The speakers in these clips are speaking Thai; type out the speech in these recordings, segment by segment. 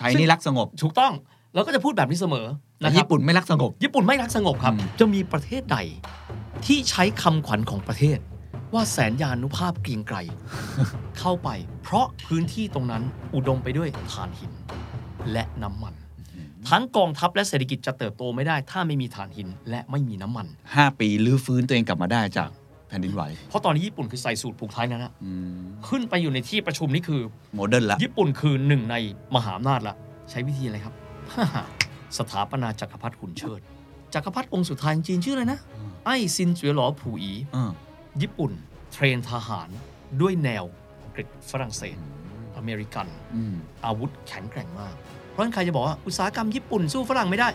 ไทยนี่รักสงบ ถูกต้องเราก็จะพูดแบบนี้เสมอแต่นะครัญี่บปุ่นไม่รักสงบ ญี่ปุ่นไม่รักสงบครับอืมจะมีประเทศใดที่ใช้คำขวัญของประเทศ ว่าแสนยานุภาพเกรียงไกรเข้าไป เพราะพื้นที่ตรงนั้นอุดมไปด้วยถ่านหิน และน้ำมัน ทั้งกองทัพและเศรษฐกิจจะเติบโตไม่ได้ ถ้าไม่มีถ่านหินและไม่มีน้ำมันห้าปีลื้อฟื้นตัวเองกลับมาได้จาก แผ่นดินไหว เพราะตอนนี้ญี่ปุ่นคือใส่สูตรผูกไทยนั้นนะอืมขึ้นไปอยู่ในที่ประชุมนี่คือ modern ละญี่ปุ่นคือหนึ่งในมหาอำนาจละ ใช้วิธีอะไรครับ สถาปนาจักรพรรดิหุ่นเชิดจักรพรรดิองค์สุดท้ายของจีนชื่ออะไรนะ ไอ้ซินเจียหลัวผู่อี๋เออญี่ปุ่น train ทหารด้วยแนวอังกฤษฝรั่งเศส อเมริกันอืมอาวุธแข็งแกร่งมาก เพราะฉะนั้นใครจะบอกว่าอุตสาหกรรมญี่ปุ่นสู้ฝรั่งไม่ได้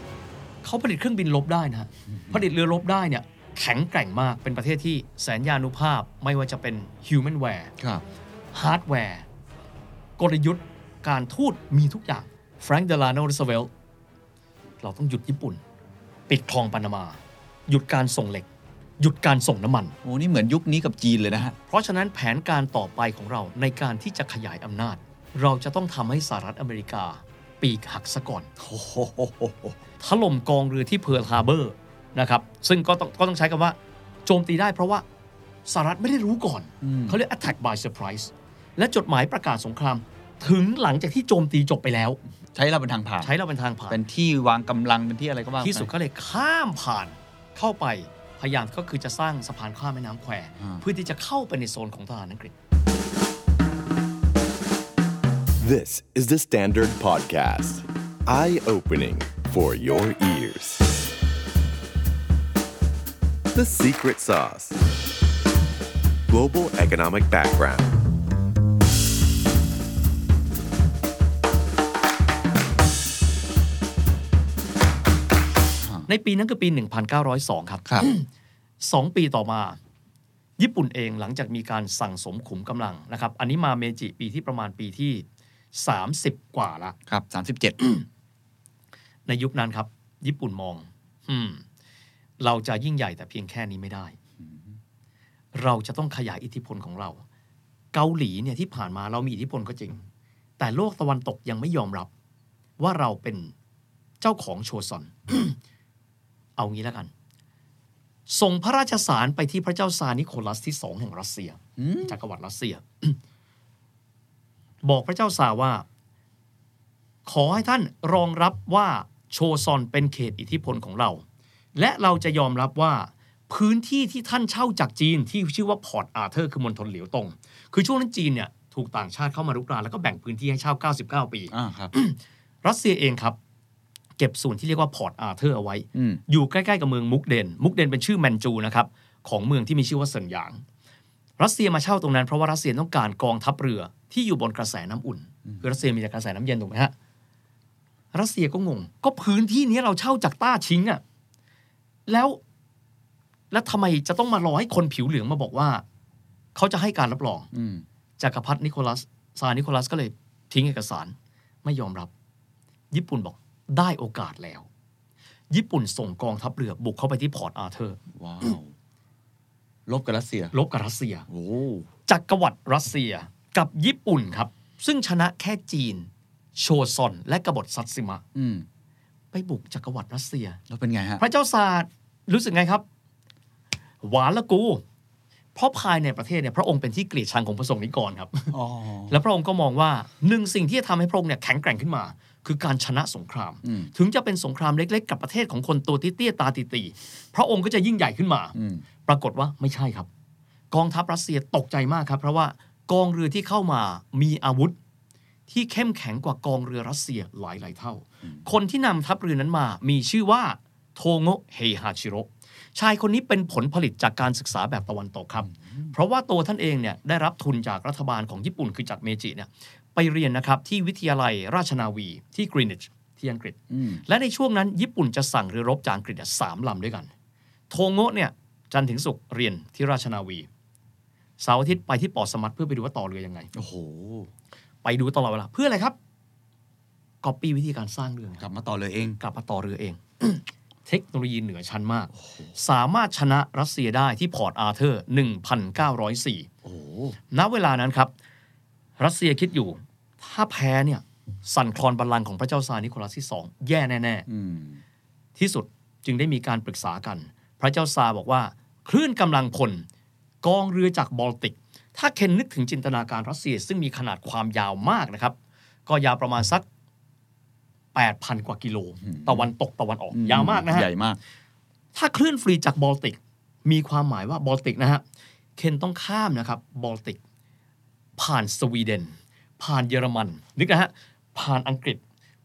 เขาผลิตเครื่องบินรบได้นะฮะผลิตเรือรบได้เนี่ย แข็งแกร่งมากเป็นประเทศที่แสนยานุภาพไม่ว่าจะเป็น humanware ครับฮาร์ดแวร์กลยุทธ์การทูตมีทุกอย่างแฟรงคลินเดลาโนรูสเวลต์เราต้องหยุดญี่ปุ่น ปิดคลองปานามา หยุดการส่งเหล็ก หยุดการส่งน้ำมัน โอ้นี่เหมือนยุคนี้กับจีนเลยนะฮะ เพราะฉะนั้นแผนการต่อไปของเราในการที่จะขยายอำนาจ เราจะต้องทำให้สหรัฐอเมริกา ปีกหักซะก่อนโอ้โหถล่มกองเรือที่เพิร์ลฮาร์เบอร์ นะครับซึ่งก็ต้องก็ต้องใช้คำว่าโจมตีได้เพราะว่าสหรัฐไม่ได้รู้ก่อนอืมเขาเรียก attack by surprise และจดหมายประกาศสงคราม ถึงหลังจากที่โจมตีจบไปแล้ว ใช้เราเป็นทางผ่าน ใช้เราเป็นทางผ่าน เป็นที่วางกำลังเป็นที่อะไรก็ว่าไปที่สุดก็เลยข้ามผ่านเข้าไปพยายามก็คือจะสร้างสะพานข้ามแม่น้ำแควอ่าเพื่อที่จะเข้าไปในโซนของทหารอังกฤษ This is the Standard Podcast. Eye opening for your ears. The Secret Sauce Global Economic Background. ในปีนั้นคือปี 1902 ครับครับสองปีต่อมา ญี่ปุ่นเองหลังจากมีการสั่งสมขุมกำลังนะครับ อันนี้มาเมจิปีที่ประมาณปีที่ 30 กว่าละครับสามสิบเจ็ดในยุคนั้นครับ ญี่ปุ่นมอง อืม เราจะยิ่งใหญ่แต่เพียงแค่นี้ไม่ได้ เราจะต้องขยายอิทธิพลของเรา เกาหลีเนี่ยที่ผ่านมาเรามีอิทธิพลก็จริง แต่โลกตะวันตกยังไม่ยอมรับ ว่าเราเป็นเจ้าของโชซอน เอางี้แล้วกัน ส่งพระราชสารไปที่พระเจ้าซาร์นิโคลัสที่สองแห่งรัสเซียจักรวรรดิรัสเซีย บอกพระเจ้าซาร์ว่า ขอให้ท่านรองรับว่าโชซอนเป็นเขตอิทธิพลของเรา และเราจะยอมรับว่าพื้นที่ที่ท่านเช่าจากจีนที่ชื่อว่าพอร์ตอาร์เธอร์คือมณฑลเหลียวตง คือช่วงนั้นจีนเนี่ยถูกต่างชาติเข้ามารุกรานแล้วก็แบ่งพื้นที่ให้เช่า 99 ปีอ่าครับ รัสเซียเองครับ เก็บส่วนที่เรียกว่าพอร์ตอาร์เธอร์เอาไว้ อืม อยู่ใกล้ ๆ กับเมืองมุกเดน มุกเดนเป็นชื่อแมนจูนะครับของเมืองที่มีชื่อว่าเซินหยาง รัสเซียมาเช่าตรงนั้นเพราะว่ารัสเซียต้องการกองทัพเรือที่อยู่บนกระแสน้ำอุ่น คือรัสเซียมีแต่กระแสน้ำเย็นถูกไหมฮะ รัสเซียก็งง ก็พื้นที่นี้เราเช่าจากต้าชิงอะ แล้วแล้วทำไมจะต้องมารอให้คนผิวเหลืองมาบอกว่า เขาจะให้การรับรองอืมจักรพรรดินิโคลัสซาร์นิโคลัสก็เลยทิ้งเอกสารไม่ยอมรับ ญี่ปุ่นบอกได้โอกาสแล้ว ญี่ปุ่นส่งกองทัพเรือบุกเข้าไปที่พอร์ตอาร์เธอร์ว้าวรบกับรัสเซีย รบกับรัสเซียโอ้จักรวรรดิรัสเซียกับญี่ปุ่นครับ ซึ่งชนะแค่จีน โชซอนและกบฏซัตซิมะอืม ไปบุกจักรวรรดิรัสเซีย แล้วเป็นไงฮะ พระเจ้าซาร์รู้สึกไงครับ หวานละกู เพราะภายในประเทศเนี่ยพระองค์เป็นที่เกลียดชังของพระสงฆ์นิกรครับอ๋อแล้วพระองค์ก็มองว่าหนึ่งสิ่งที่จะทำให้พระองค์เนี่ยแข็งแกร่งขึ้นมา คือการชนะสงครามอืมถึงจะเป็นสงครามเล็กๆ กับประเทศของคนตัวเตี้ยๆตาตีๆพระองค์ก็จะยิ่งใหญ่ขึ้นมาอืมปรากฏว่าไม่ใช่ครับ กองทัพรัสเซียตกใจมากครับ เพราะว่ากองเรือที่เข้ามามีอาวุธ ที่เข้มแข็งกว่ากองเรือรัสเซียหลายหลายๆเท่า คนที่นำทัพเรือนั้นมามีชื่อว่าโทโงะเฮฮาชิโร่ชายคนนี้เป็นผลผลิตจากการศึกษาแบบตะวันตกครับ เพราะว่าตัวท่านเองเนี่ยได้รับทุนจากรัฐบาลของญี่ปุ่นคือจากเมจิเนี่ยไปเรียนนะครับที่วิทยาลัยราชนาวีที่กรีนิชที่อังกฤษอืมและในช่วงนั้นญี่ปุ่นจะสั่งเรือรบจากอังกฤษเนี่ยสามลำด้วยกัน โทโงะเนี่ยจันทร์ถึงศุกร์เรียนที่ราชนาวีเสาร์อาทิตย์ไปที่พอร์ตสมัธเพื่อไปดูว่าต่อเรือยังไง โอ้โห ไปดูตลอดเวลาเพื่ออะไรครับก๊อปปี้วิธีการสร้างเรือกลับมาต่อเลยเอง กลับมาต่อเรือเอง เทคโนโลยีเหนือชั้นมาก สามารถชนะรัสเซียได้ที่พอร์ตอาร์เธอร์ 1904โอ้โหณเวลานั้นครับ รัสเซียคิดอยู่ ถ้าแพ้เนี่ย สั่นคลอนบัลลังก์ของพระเจ้าซาร์นิโคลัสที่สองแย่แน่อืมๆที่สุดจึงได้มีการปรึกษากัน พระเจ้าซาร์บอกว่า เคลื่อนกำลังพลกองเรือจากบอลติก ถ้าเคนนึกถึงจินตนาการรัสเซีย ซึ่งมีขนาดความยาวมากนะครับ ก็ยาวประมาณสัก 8,000 กว่ากิโลตะวันตกตะวันออก ยาวมากนะฮะใหญ่มาก ถ้าเคลื่อน fleet จากบอลติก มีความหมายว่าบอลติกนะฮะเคนต้องข้ามนะครับบอลติก ผ่านสวีเดน ผ่านเยอรมันนึกนะฮะผ่านอังกฤษ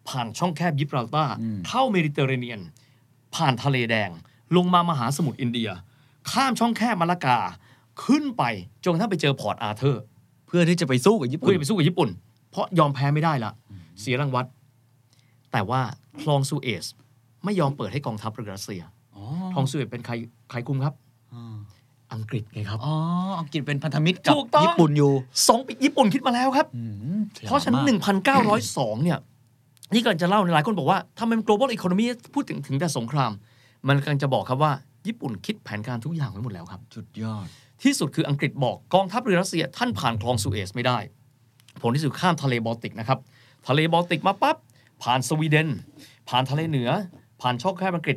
ผ่านช่องแคบยิบราลตาร์เข้าเมดิเตอร์เรเนียน ผ่านทะเลแดง ลงมามหาสมุทรอินเดีย ข้ามช่องแคบมาลากา ขึ้นไปจนกระทั่งไปเจอพอร์ตอาร์เธอร์ เพื่อที่จะไปสู้กับญี่ปุ่น เพื่ปุ่อนจะไปสู้กับญี่ปุ่น เพราะยอมแพ้ไม่ได้ละเสียรังวัดแต่ว่าคลองซูเอซไม่ยอมเปิดให้กองทัพเรือรัสเซียอ๋อคลองซูเอซเป็นใครใครคุมครับอังกฤษไงครับ อ๋อ อังกฤษเป็นพันธมิตรกับถูกต้องญี่ปุ่นอยู่สองปีญี่ปุ่นคิดมาแล้วครับอืมเพราะฉะนั้นฉลาดมาก1,902 เนี่ย นี่กำลังจะเล่าในหลายคนบอกว่าทำไม global economy พูดถึงถึงแต่สงคราม มันกำลังจะบอกครับว่า ญี่ปุ่นคิดแผนการทุกอย่างไว้หมดแล้วครับสุดยอด ที่สุดคืออังกฤษบอกกองทัพเรือรัสเซียท่านผ่านคลองสุเอซไม่ได้ ผลที่สุดข้ามทะเลบอลติกนะครับ ทะเลบอลติกมาปั๊บผ่านสวีเดน ผ่านทะเลเหนือ ผ่านช่องแคบอังกฤษ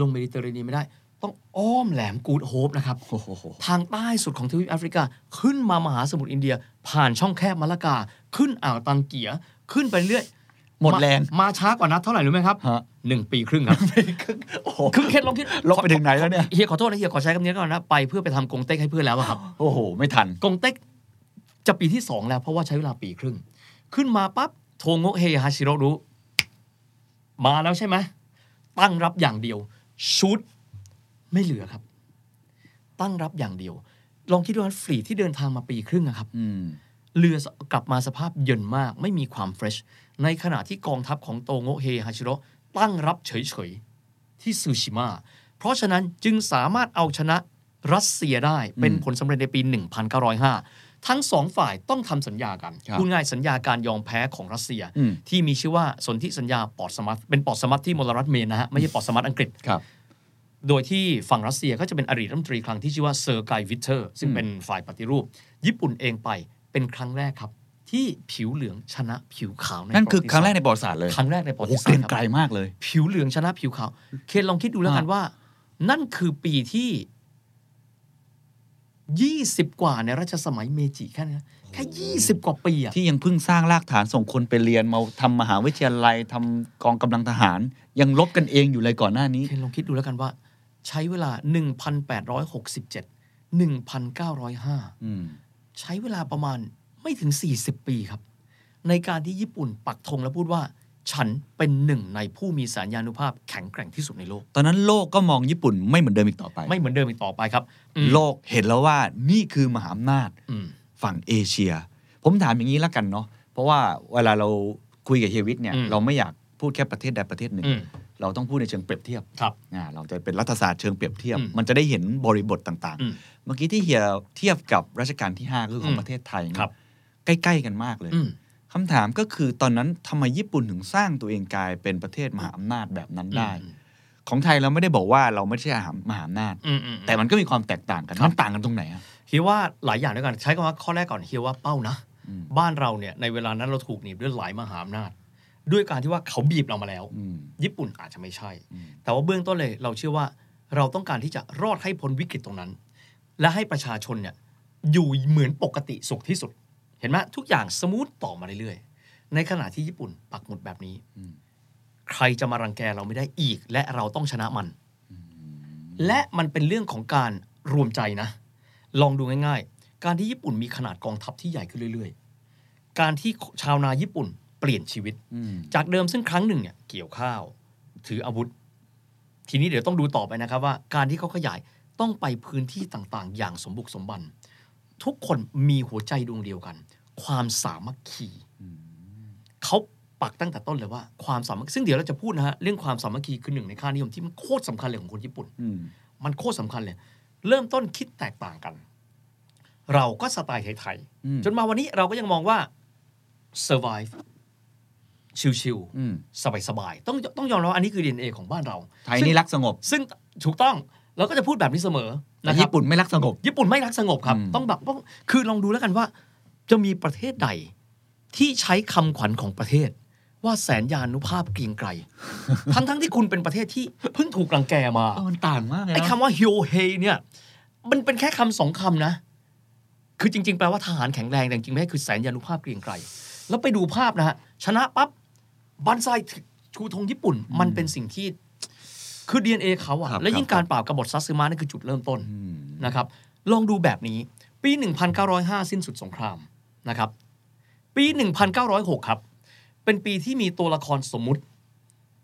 ลงเมดิเตอร์เรเนียนไม่ได้ ต้องอ้อมแหลมกูดโฮปนะครับโอ้โหทางใต้สุดของทวีปแอฟริกา ขึ้นมามหาสมุทรอินเดีย ผ่านช่องแคบมาลากา ขึ้นอ่าวตังเกีย ขึ้นไปเรื่อย หมดแรงามาช้ากว่านัดเท่าไหร่รู้ไหมครับฮะ หนึ่งปีครึ่งครับโอ้โหคือเคนลองคิดรบไปถึงไหนแล้วเนี่ยเฮียขอโทษนะเฮียขอใช้คำนี้ก่อนนะไปเพื่อไปทำกงเต็กให้เพื่อนแล้วอะครับ โอ้โห ไม่ทันกงเต็กจะปีที่สองแล้วเพราะว่าใช้เวลาปีครึ่ง ขึ้นมาปั๊บโทโงะเฮฮาชิโร่รู้ มาแล้วใช่ไหมตั้งรับอย่างเดียว ชุดไม่เหลือครับ ตั้งรับอย่างเดียว ลองคิดดูว่าฟลีทที่เดินทางมาปีครึ่งอะครับอืมเรือกลับมาสภาพเย็นมาก ไม่มีความเฟรชในขณะที่กองทัพของโตโงะเฮฮาชิโร่ ตั้งรับเฉยๆ ที่ซูชิมะเพราะฉะนั้นจึงสามารถเอาชนะรัสเซียได้เป็นผลสำเร็จในปี 1905 ทั้งสองฝ่ายต้องทำสัญญากันครับพูดง่ายสัญญาการยอมแพ้ของรัสเซียอืมที่มีชื่อว่าสนธิสัญญาพอร์ตสมัธเป็นพอร์ตสมัธที่มลรัฐเมนนะฮะไม่ใช่พอร์ตสมัธอังกฤษครับโดยที่ฝั่งรัสเซียก็จะเป็นอดีตรัฐมนตรีคลังที่ชื่อว่าเซอร์ไกวิเทอร์ ซึ่งเป็นฝ่ายปฏิรูป ญี่ปุ่นเองไปเป็นครั้งแรกครับ ที่ผิวเหลืองชนะผิวขาวในประวัติศาสตร์ นั่นคือครั้งแรกในประวัติศาสตร์เลยครั้งแรกในประวัติศาสตร์ครับ โอ้โหศาสเกตรียงคไกรมากเลย ผิวเหลืองชนะผิวขาวเคนลองคิดดูแล้วกันว่า นั่นคือปีที่20กว่าในรัชสมัยเมจิแค่นี้นะแค่20กว่าปีอะที่ยังเพิ่งสร้างรากฐานส่งคนไปเรียนมาทำมหาวิทยาลัยทำกองกำลังทหาร ยังลบกันเองอยู่เลยก่อนหน้านี้เคนลองคิดดูแล้วกันว่า ใช้เวลา1,867 1,905อืมใช้เวลาประมาณ ไม่ถึง 40 ปีครับ ในการที่ญี่ปุ่นปักธงและพูดว่า ฉันเป็นหนึ่งในผู้มีสัญญานุภาพแข็งแกร่งที่สุดในโลก ตอนนั้นโลกก็มองญี่ปุ่นไม่เหมือนเดิมอีกต่อไป ไม่เหมือนเดิมอีกต่อไปครับอืมโลกเห็นแล้วว่านี่คือมหาอำนาจอืมฝั่งเอเชีย ผมถามอย่างนี้แล้วกันเนาะเพราะว่าเวลาเราคุยกับเฮียวิทย์เนี่ยอืมเราไม่อยากพูดแค่ประเทศใดประเทศหนึ่งอืมเราต้องพูดในเชิงเปรียบเทียบครับอ่าเราจะเป็นรัฐศาสตร์เชิงเปรียบเทียบอืมมันจะได้เห็นบริบทต่างอืมๆเมื่อกี้ที่เฮียเทียบกับรัชกาลที่ 5 คือขออืงมประเทศไทยเนี่ยครับ ใกล้ๆกันมากเลยอืมคำถามก็คือตอนนั้นทำไมญี่ปุ่นถึงสร้างตัวเองกลายเป็นประเทศมหาอำนาจแบบนั้นได้อืมของไทยเราไม่ได้บอกว่าเราไม่ใช่มหาอำนาจอืมอืมแต่มันก็มีความแตกต่างกันครับมันต่างกันตรงไหนอะเฮียว่าหลายอย่างด้วยกันใช้คำว่าข้อแรกก่อนเฮียว่าเป้านะอืมบ้านเราเนี่ยในเวลานั้นเราถูกหนีบด้วยหลายมหาอำนาจ ด้วยการที่ว่าเขาบีบเรามาแล้วอืมญี่ปุ่นอาจจะไม่ใช่อืมแต่ว่าเบื้องต้นเลยเราเชื่อว่าเราต้องการที่จะรอดให้พ้นวิกฤตตรงนั้น และให้ประชาชนเนี่ยอยู่เหมือนปกติสุขที่สุดเห็นไหมทุกอย่างสมูทต่อมาเรื่อยๆ ในขณะที่ญี่ปุ่นปักหมุดแบบนี้อืมใครจะมารังแกเราไม่ได้อีก และเราต้องชนะมัน และมันเป็นเรื่องของการรวมใจนะ ลองดูง่ายๆ การที่ญี่ปุ่นมีขนาดกองทัพที่ใหญ่ขึ้นเรื่อยๆ การที่ชาวนาญี่ปุ่นเปลี่ยนชีวิตอืมจากเดิมซึ่งครั้งหนึ่งเนี่ยเกี่ยวข้าว ถืออาวุธ ทีนี้เดี๋ยวต้องดูต่อไปนะครับว่า การที่เขาขยายต้องไปพื้นที่ต่างๆ อย่างสมบุกสมบันทุกคนมีหัวใจดวงเดียวกัน ความสามัคคีเขาปักตั้งแต่ต้นเลยว่าความสามัคคีซึ่งเดี๋ยวเราจะพูดนะฮะเรื่องความสามัคคีคือหนึ่งในค่านิยมที่มันโคตรสำคัญเลยของคนญี่ปุ่นอืมมันโคตรสำคัญเลย เริ่มต้นคิดแตกต่างกัน เราก็สไตล์ไทยอืมๆจนมาวันนี้เราก็ยังมองว่า survive ชิวอืมๆสบายๆต้องต้องยอมรับว่าอันนี้คือ DNA ของบ้านเรา ไทยซึ่งนี่รักสงบ ซึ่งถูกต้องเราก็จะพูดแบบนี้เสมอแต่นะครับญี่ปุ่นไม่รักสงบ ญี่ปุ่นไม่รักสงบครับอืมต้องแบบต้องคือลองดูแล้วกันว่า จะมีประเทศใด ที่ใช้คำขวัญของประเทศ ว่าแสนยานุภาพเกรียงไกรทั้งทั้งๆที่คุณเป็นประเทศที่เพิ่งถูกรังแกมาเออมันต่างมากเลยไอ้นะคำว่าฮิโอเฮเนี่ย มันเป็นแค่คำสองคำนะ คือจริง ๆ แปลว่าทหารแข็งแรงแต่จริงๆไม่ใช่คือแสนยานุภาพเกรียงไกรแล้วไปดูภาพนะฮะชนะปั๊บบันไซชูธงญี่ปุ่น มันเป็นสิ่งที่ คือ DNA เขาอะครับและยิ่งครับ การปราบกบฏซัตซึมะนั่นคือจุดเริ่มต้น อืม นะครับ ลองดูแบบนี้ ปี 1905 สิ้นสุดสงคราม นะครับ ปี 1906 ครับ เป็นปีที่มีตัวละครสมมุติ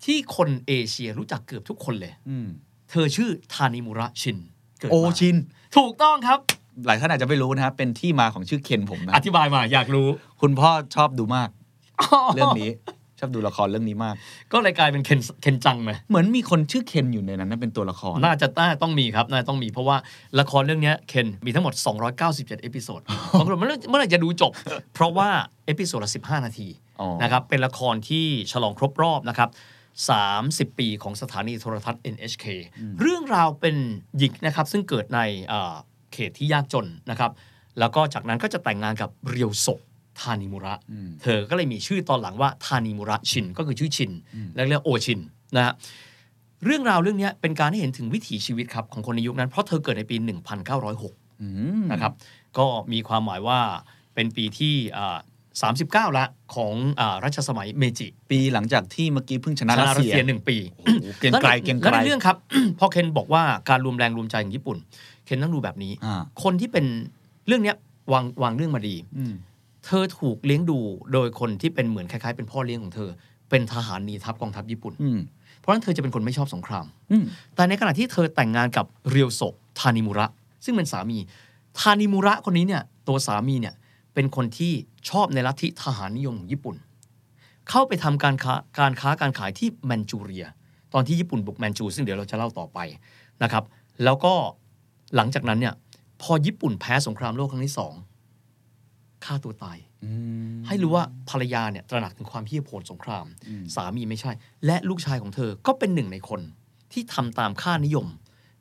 ที่คนเอเชียรู้จักเกือบทุกคนเลยอืมเธอชื่อทานิมุระชินเกิดโอมาชิน ถูกต้องครับ หลายท่านอาจจะไม่รู้นะครับเป็นที่มาของชื่อเคนผมนะ อธิบายมาอยากรู้ คุณพ่อชอบดูมาก เรื่องนี้ ชอบดูละครเรื่องนี้มาก ก็เลยกลายเป็นเคนเคนจังไหมเหมือนมีคนชื่อเคนอยู่ในนั้นนะเป็นตัวละคร น่าจะน่าต้องมีครับ น่าจะต้องมีเพราะว่าละครเรื่องเนี้ยเคนมีทั้งหมด 297 episode บางคนเมื่อไหร่เมื่อไหร่จะดูจบ เพราะว่า episode ละ15 นาทีอ๋อนะครับเป็นละครที่ฉลองครบรอบนะครับ30 ปีของสถานีโทรทัศน์ NHK เรื่องราวเป็นหญิงนะครับ ซึ่งเกิดในเอ่อเขตที่ยากจนนะครับ แล้วก็จากนั้นก็จะแต่งงานกับเรียวศก ทานิมุระอืมเธอก็เลยมีชื่อตอนหลังว่าทานิมุระชินก็คือชื่อชิน แล้วเรียกโอชินนะฮะเรื่องราวเรื่องเนี้ยเป็นการให้เห็นถึงวิถีชีวิตครับของคนในยุคนั้น เพราะเธอเกิดในปี 1906อืมนะครับ ก็มีความหมายว่าเป็นปีที่อ่า39 ละของอารัชสมัยเมจิ ปีหลังจากที่เมื่อกี้เพิ่งชนะชรันะสรัสเซียเซียหนึ่งปีโอ้โหเกรียงไกรเกรียงไกรแล้วในเรื่องครับ พอเคนบอกว่าการรวมแรงรวมใจของญี่ปุ่น เคนต้องดูแบบนี้อ่าคนที่เป็นเรื่องเนี้ยวางวางเรื่องมาดีอืม เธอถูกเลี้ยงดูโดยคนที่เป็นเหมือนคล้ายๆ เป็นพ่อเลี้ยงของเธอ เป็นทหารหนีทัพกองทัพญี่ปุ่นอืมเพราะฉะนั้นเธอจะเป็นคนไม่ชอบสงครามอืมแต่ในขณะที่เธอแต่งงานกับเรียวโซะทานิมุระ ซึ่งเป็นสามี ทานิมุระคนนี้เนี่ยตัวสามีเนี่ยเป็นคนที่ชอบในลัทธิทหารนิยมของญี่ปุ่น เข้าไปทำการค้าการค้าการขายที่แมนจูเรีย ตอนที่ญี่ปุ่นบุกแมนจู ซึ่งเดี๋ยวเราจะเล่าต่อไปนะครับ แล้วก็หลังจากนั้นเนี่ยพอญี่ปุ่นแพ้สงครามโลกครั้งที่สอง ฆ่าตัวตายอืมให้รู้ว่าภรรยาเนี่ยตระหนักถึงความเหี้ยโหดสงครามอืมสามีไม่ใช่ และลูกชายของเธอก็เป็นหนึ่งในคนที่ทำตามค่านิยม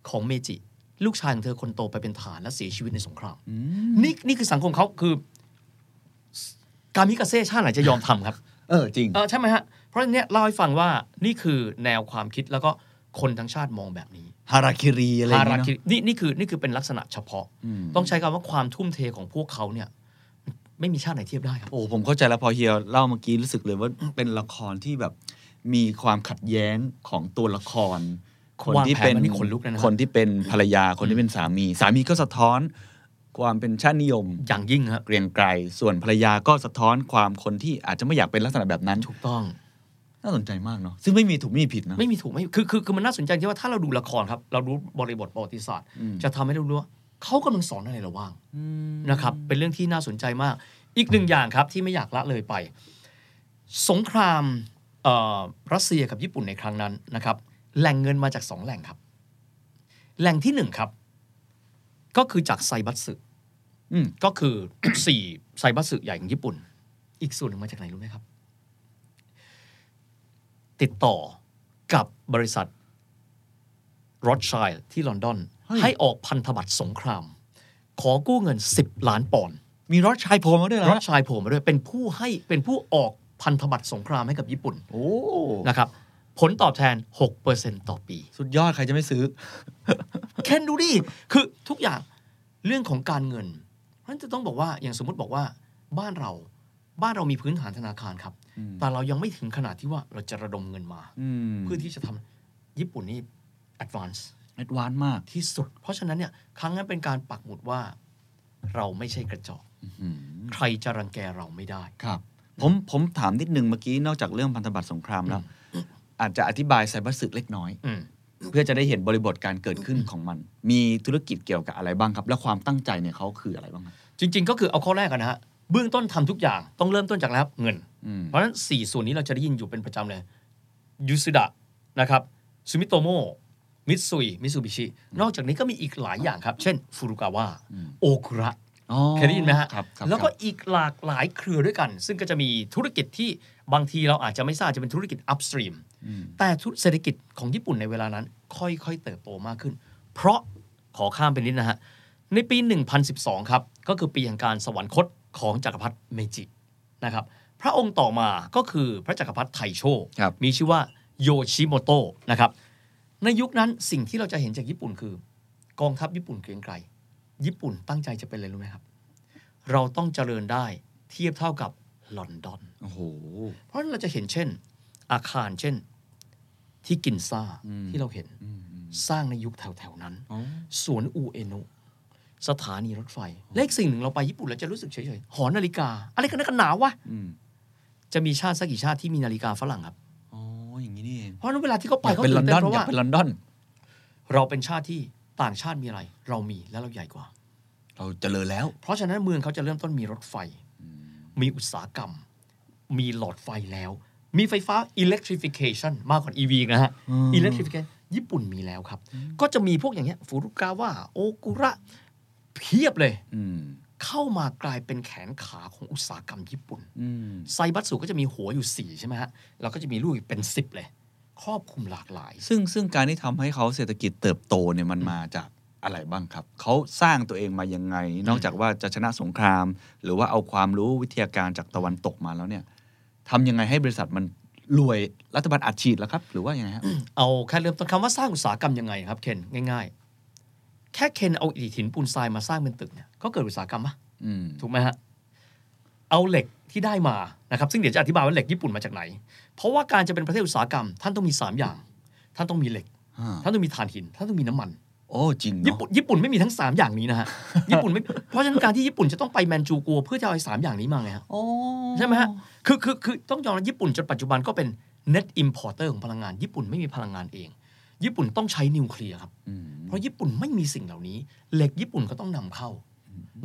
ของเมจิ ลูกชายของเธอคนโตไปเป็นทหารและเสียชีวิตในสงครามอืมนี่นี่คือสังคมเขาคือ การมิกาเซ่ชาติไหนจะยอมทำครับ เออจริงเออใช่ไหมฮะเพราะฉะนั้นเนี่ยเล่าให้ฟังว่านี่คือแนวความคิดแล้วก็คนทั้งชาติมองแบบนี้ฮาราคิรีอะไรอย่างฮาราเงี้ยคิเนอะนี่นี่คือนี่คือเป็นลักษณะเฉพาะอืมต้องใช้คำว่าความทุ่มเทของพวกเขาเนี่ย ไม่มีชาติไหนเทียบได้ครับ โอ้ผมเข้าใจแล้วพอเฮียเล่าเมื่อกี้รู้สึกเลยว่าเป็นละครที่แบบมีความขัดแย้งของตัวละคร คนที่เป็นวางแผนมานี่ขนลุกเลยนะครับคนที่เป็นภรรยาคนที่เป็นสามี สามีก็สะท้อนความเป็นชาตินิยมอย่างยิ่งครับเกรียงไกรส่วนภรรยาก็สะท้อนความคนที่อาจจะไม่อยากเป็นลักษณะแบบนั้นถูกต้องน่าสนใจมากเนาะซึ่งไม่มีถูกไม่มีผิดนะไม่มีถูกไม่คือคือคือมันน่าสนใจที่ว่าถ้าเราดูละครครับ เรารู้บริบทประวัติศาสตร์อืมจะทำให้เรารู้ว่า เขากำลังสอนอะไรเราบ้างอืมนะครับ เป็นเรื่องที่น่าสนใจมาก อีกหนึ่งอย่างครับที่ไม่อยากละเลยไป สงครามเอ่อรัสเซียกับญี่ปุ่นในครั้งนั้นนะครับ แหล่งเงินมาจากสองแหล่งครับ แหล่งที่หนึ่งครับ ก็คือจากไซบัตสึอืมก็คือสี่ไซบัตสึใหญ่ของญี่ปุ่น อีกส่วนหนึ่งมาจากไหนรู้ไหมครับ ติดต่อกับบริษัทรอดชัยที่ลอนดอนเฮ้ย ให้ออกพันธบัตรสงคราม ขอกู้เงิน 10 ล้านปอนด์มีรถชายโผล่มาด้วยเหรอรอดชัยโผล่มาด้วยเป็นผู้ให้เป็นผู้ออกพันธบัตรสงครามให้กับญี่ปุ่นโอ้นะครับผลตอบแทน 6%ต่อปี สุดยอดใครจะไม่ซื้อเคนดูดิ คือทุกอย่างเรื่องของการเงินเพราะฉะนั้นจะต้องบอกว่าอย่างสมมุติบอกว่าบ้านเราบ้านเรามีพื้นฐานธนาคารครับอืมแต่เรายังไม่ถึงขนาดที่ว่าเราจะระดมเงินมาอืมเพื่อที่จะทำญี่ปุ่นนี่ advance แอดวานซ์มาก ที่สุด เพราะฉะนั้นเนี่ยครั้งนั้นเป็นการปักหมุดว่า เราไม่ใช่กระจอกอืมใครจะรังแกเราไม่ได้ครับ ผมผมถามนิดนึงเมื่อกี้นอกจากเรื่องพันธบัตรสงครามแล้ว อาจจะอธิบายไซบัตสึเล็กน้อยอืมเพื่อจะได้เห็นบริบทการเกิดขึ้นของมัน มีธุรกิจเกี่ยวกับอะไรบ้างครับ และความตั้งใจเนี่ยเขาคืออะไรบ้างครับจริง ๆ ก็คือเอาข้อแรกกันนะฮะเบื้องต้นทำทุกอย่างต้องเริ่มต้นจากแล้วเงินอืมเพราะฉะนั้น 4 ส่วนนี้เราจะได้ยินอยู่เป็นประจำเลยยาสุดะนะครับซูมิโตโม มิตซุยมิตซูบิชิอกจากนี้ก็มีอีกหลายอย่างครับ เช่นฟูรุกาวะโอคุระอ๋อเคยได้ยินไหมฮะครับครับแล้วก็ครับอีกหลากหลายเครือด้วยกัน ซึ่งก็จะมีธุรกิจที่บางทีเราอาจจะไม่ทราบจะเป็นธุรกิจ upstream อืมแต่ธุรเศรษฐกิจของญี่ปุ่นในเวลานั้น ค่อยๆ เติบโตมากขึ้น เพราะขอข้ามไปนิดนะฮะ ในปี 1012 ครับ ก็คือปีแห่งการสวรรคตของจักรพรรดิเมจินะครับ พระองค์ต่อมาก็คือพระจักรพรรดิไทโชครับมีชื่อว่าโยชิโมโตะนะครับ ในยุคนั้นสิ่งที่เราจะเห็นจากญี่ปุ่นคือ กองทัพญี่ปุ่นเกรียงไกรญี่ปุ่นตั้งใจจะเป็นอะไรรู้ไหมครับ เราต้องเจริญได้เทียบเท่ากับลอนดอนโอ้โหเพราะฉะนั้นเราจะเห็นเช่น อาคารเช่น ที่กินซ่าอืมที่เราเห็นอืมอืมสร้างในยุคแถวๆนั้นอ๋อสวนอูเอโนะสถานีรถไฟ เลขสิ่งหนึ่งเราไปญี่ปุ่นเราจะรู้สึกเฉยๆ หอนาฬิกา อะไรกันนักกันหนาวะอืมจะมีชาติสักกี่ชาติที่มีนาฬิกาฝรั่งครับอ๋ออย่างนี้นี่ เองเพราะฉะนั้นเวลาที่เขาไปอยากเขาเป็นลตื่อนนเต้ดอนนเพราะอยากว่าเป็นลอนดอน เราเป็นชาติที่ต่างชาติมีอะไร เรามีและเราใหญ่กว่า เราเจริญแล้ว เพราะฉะนั้นเมืองเขาจะเริ่มต้นมีรถไฟ มีอุตสาหกรรม มีหลอดไฟแล้ว มีไฟฟ้า electrification มากกว่า EV อีกนะฮะอืม electrification ญี่ปุ่นมีแล้วครับ ก็จะมีพวกอย่างเงี้ยฟูรุกาวะโอกุระเพียบเลยอืมเข้ามากลายเป็นแขนขาของอุตสาหกรรมญี่ปุ่นอืมไซบัตสุก็จะมีหัวอยู่4ใช่ไหมฮะ แล้วก็จะมีลูกอีกเป็น10เลย ครอบคลุมหลากหลาย ซึ่งซึ่งการที่ทำให้เขาเศรษฐกิจเติบโตเนี่ยมันมาจากอะไรบ้างครับ เขาสร้างตัวเองมายังไง นอกจากว่าจะชนะสงคราม หรือว่าเอาความรู้วิทยาการจากตะวันตกมาแล้วเนี่ยทำยังไงให้บริษัทมันรวยรัฐบาลอัดฉีดแล้วครับ หรือว่ายังไงฮะเอาแค่เริ่มต้นคำว่าสร้างอุตสาหกรรมยังไงครับเคนง่าย ๆ แค่เคนเอาอิฐหินปูนทรายมาสร้างเป็นตึกเนี่ยก็เกิดอุตสาหกรรมปะอืมถูกไหมฮะเอาเหล็กที่ได้มานะครับซึ่งเดี๋ยวจะอธิบายว่าเหล็กญี่ปุ่นมาจากไหน เพราะว่าการจะเป็นประเทศอุตสาหกรรม ท่านต้องมี 3 อย่าง ท่านต้องมีเหล็กอ่าท่านต้องมีถ่านหิน ท่านต้องมีน้ำมันโอ้จริงญี่เนาะปุ่นญี่ปุ่นไม่มีทั้ง 3 อย่างนี้นะฮะญี่ปุ่นไม่เพราะฉะนั้นการที่ญี่ปุ่นจะต้องไปแมนจูกัวเพื่อจะเอาไอ้สามอย่างนี้มาไงฮะโอ้ใช่ไหมฮะคือคือคือต้องยอมรับญี่ปุ่นจนปัจจุบันก็เป็น net importer ของพลังงาน ญี่ปุ่นไม่มีพลังงานเอง ญี่ปุ่นต้องใช้นิวเคลียร์ครับอืมเพราะญี่ปุ่นไม่มีสิ่งเหล่านี้ เหล็กญี่ปุ่นก็ต้องนำเข้า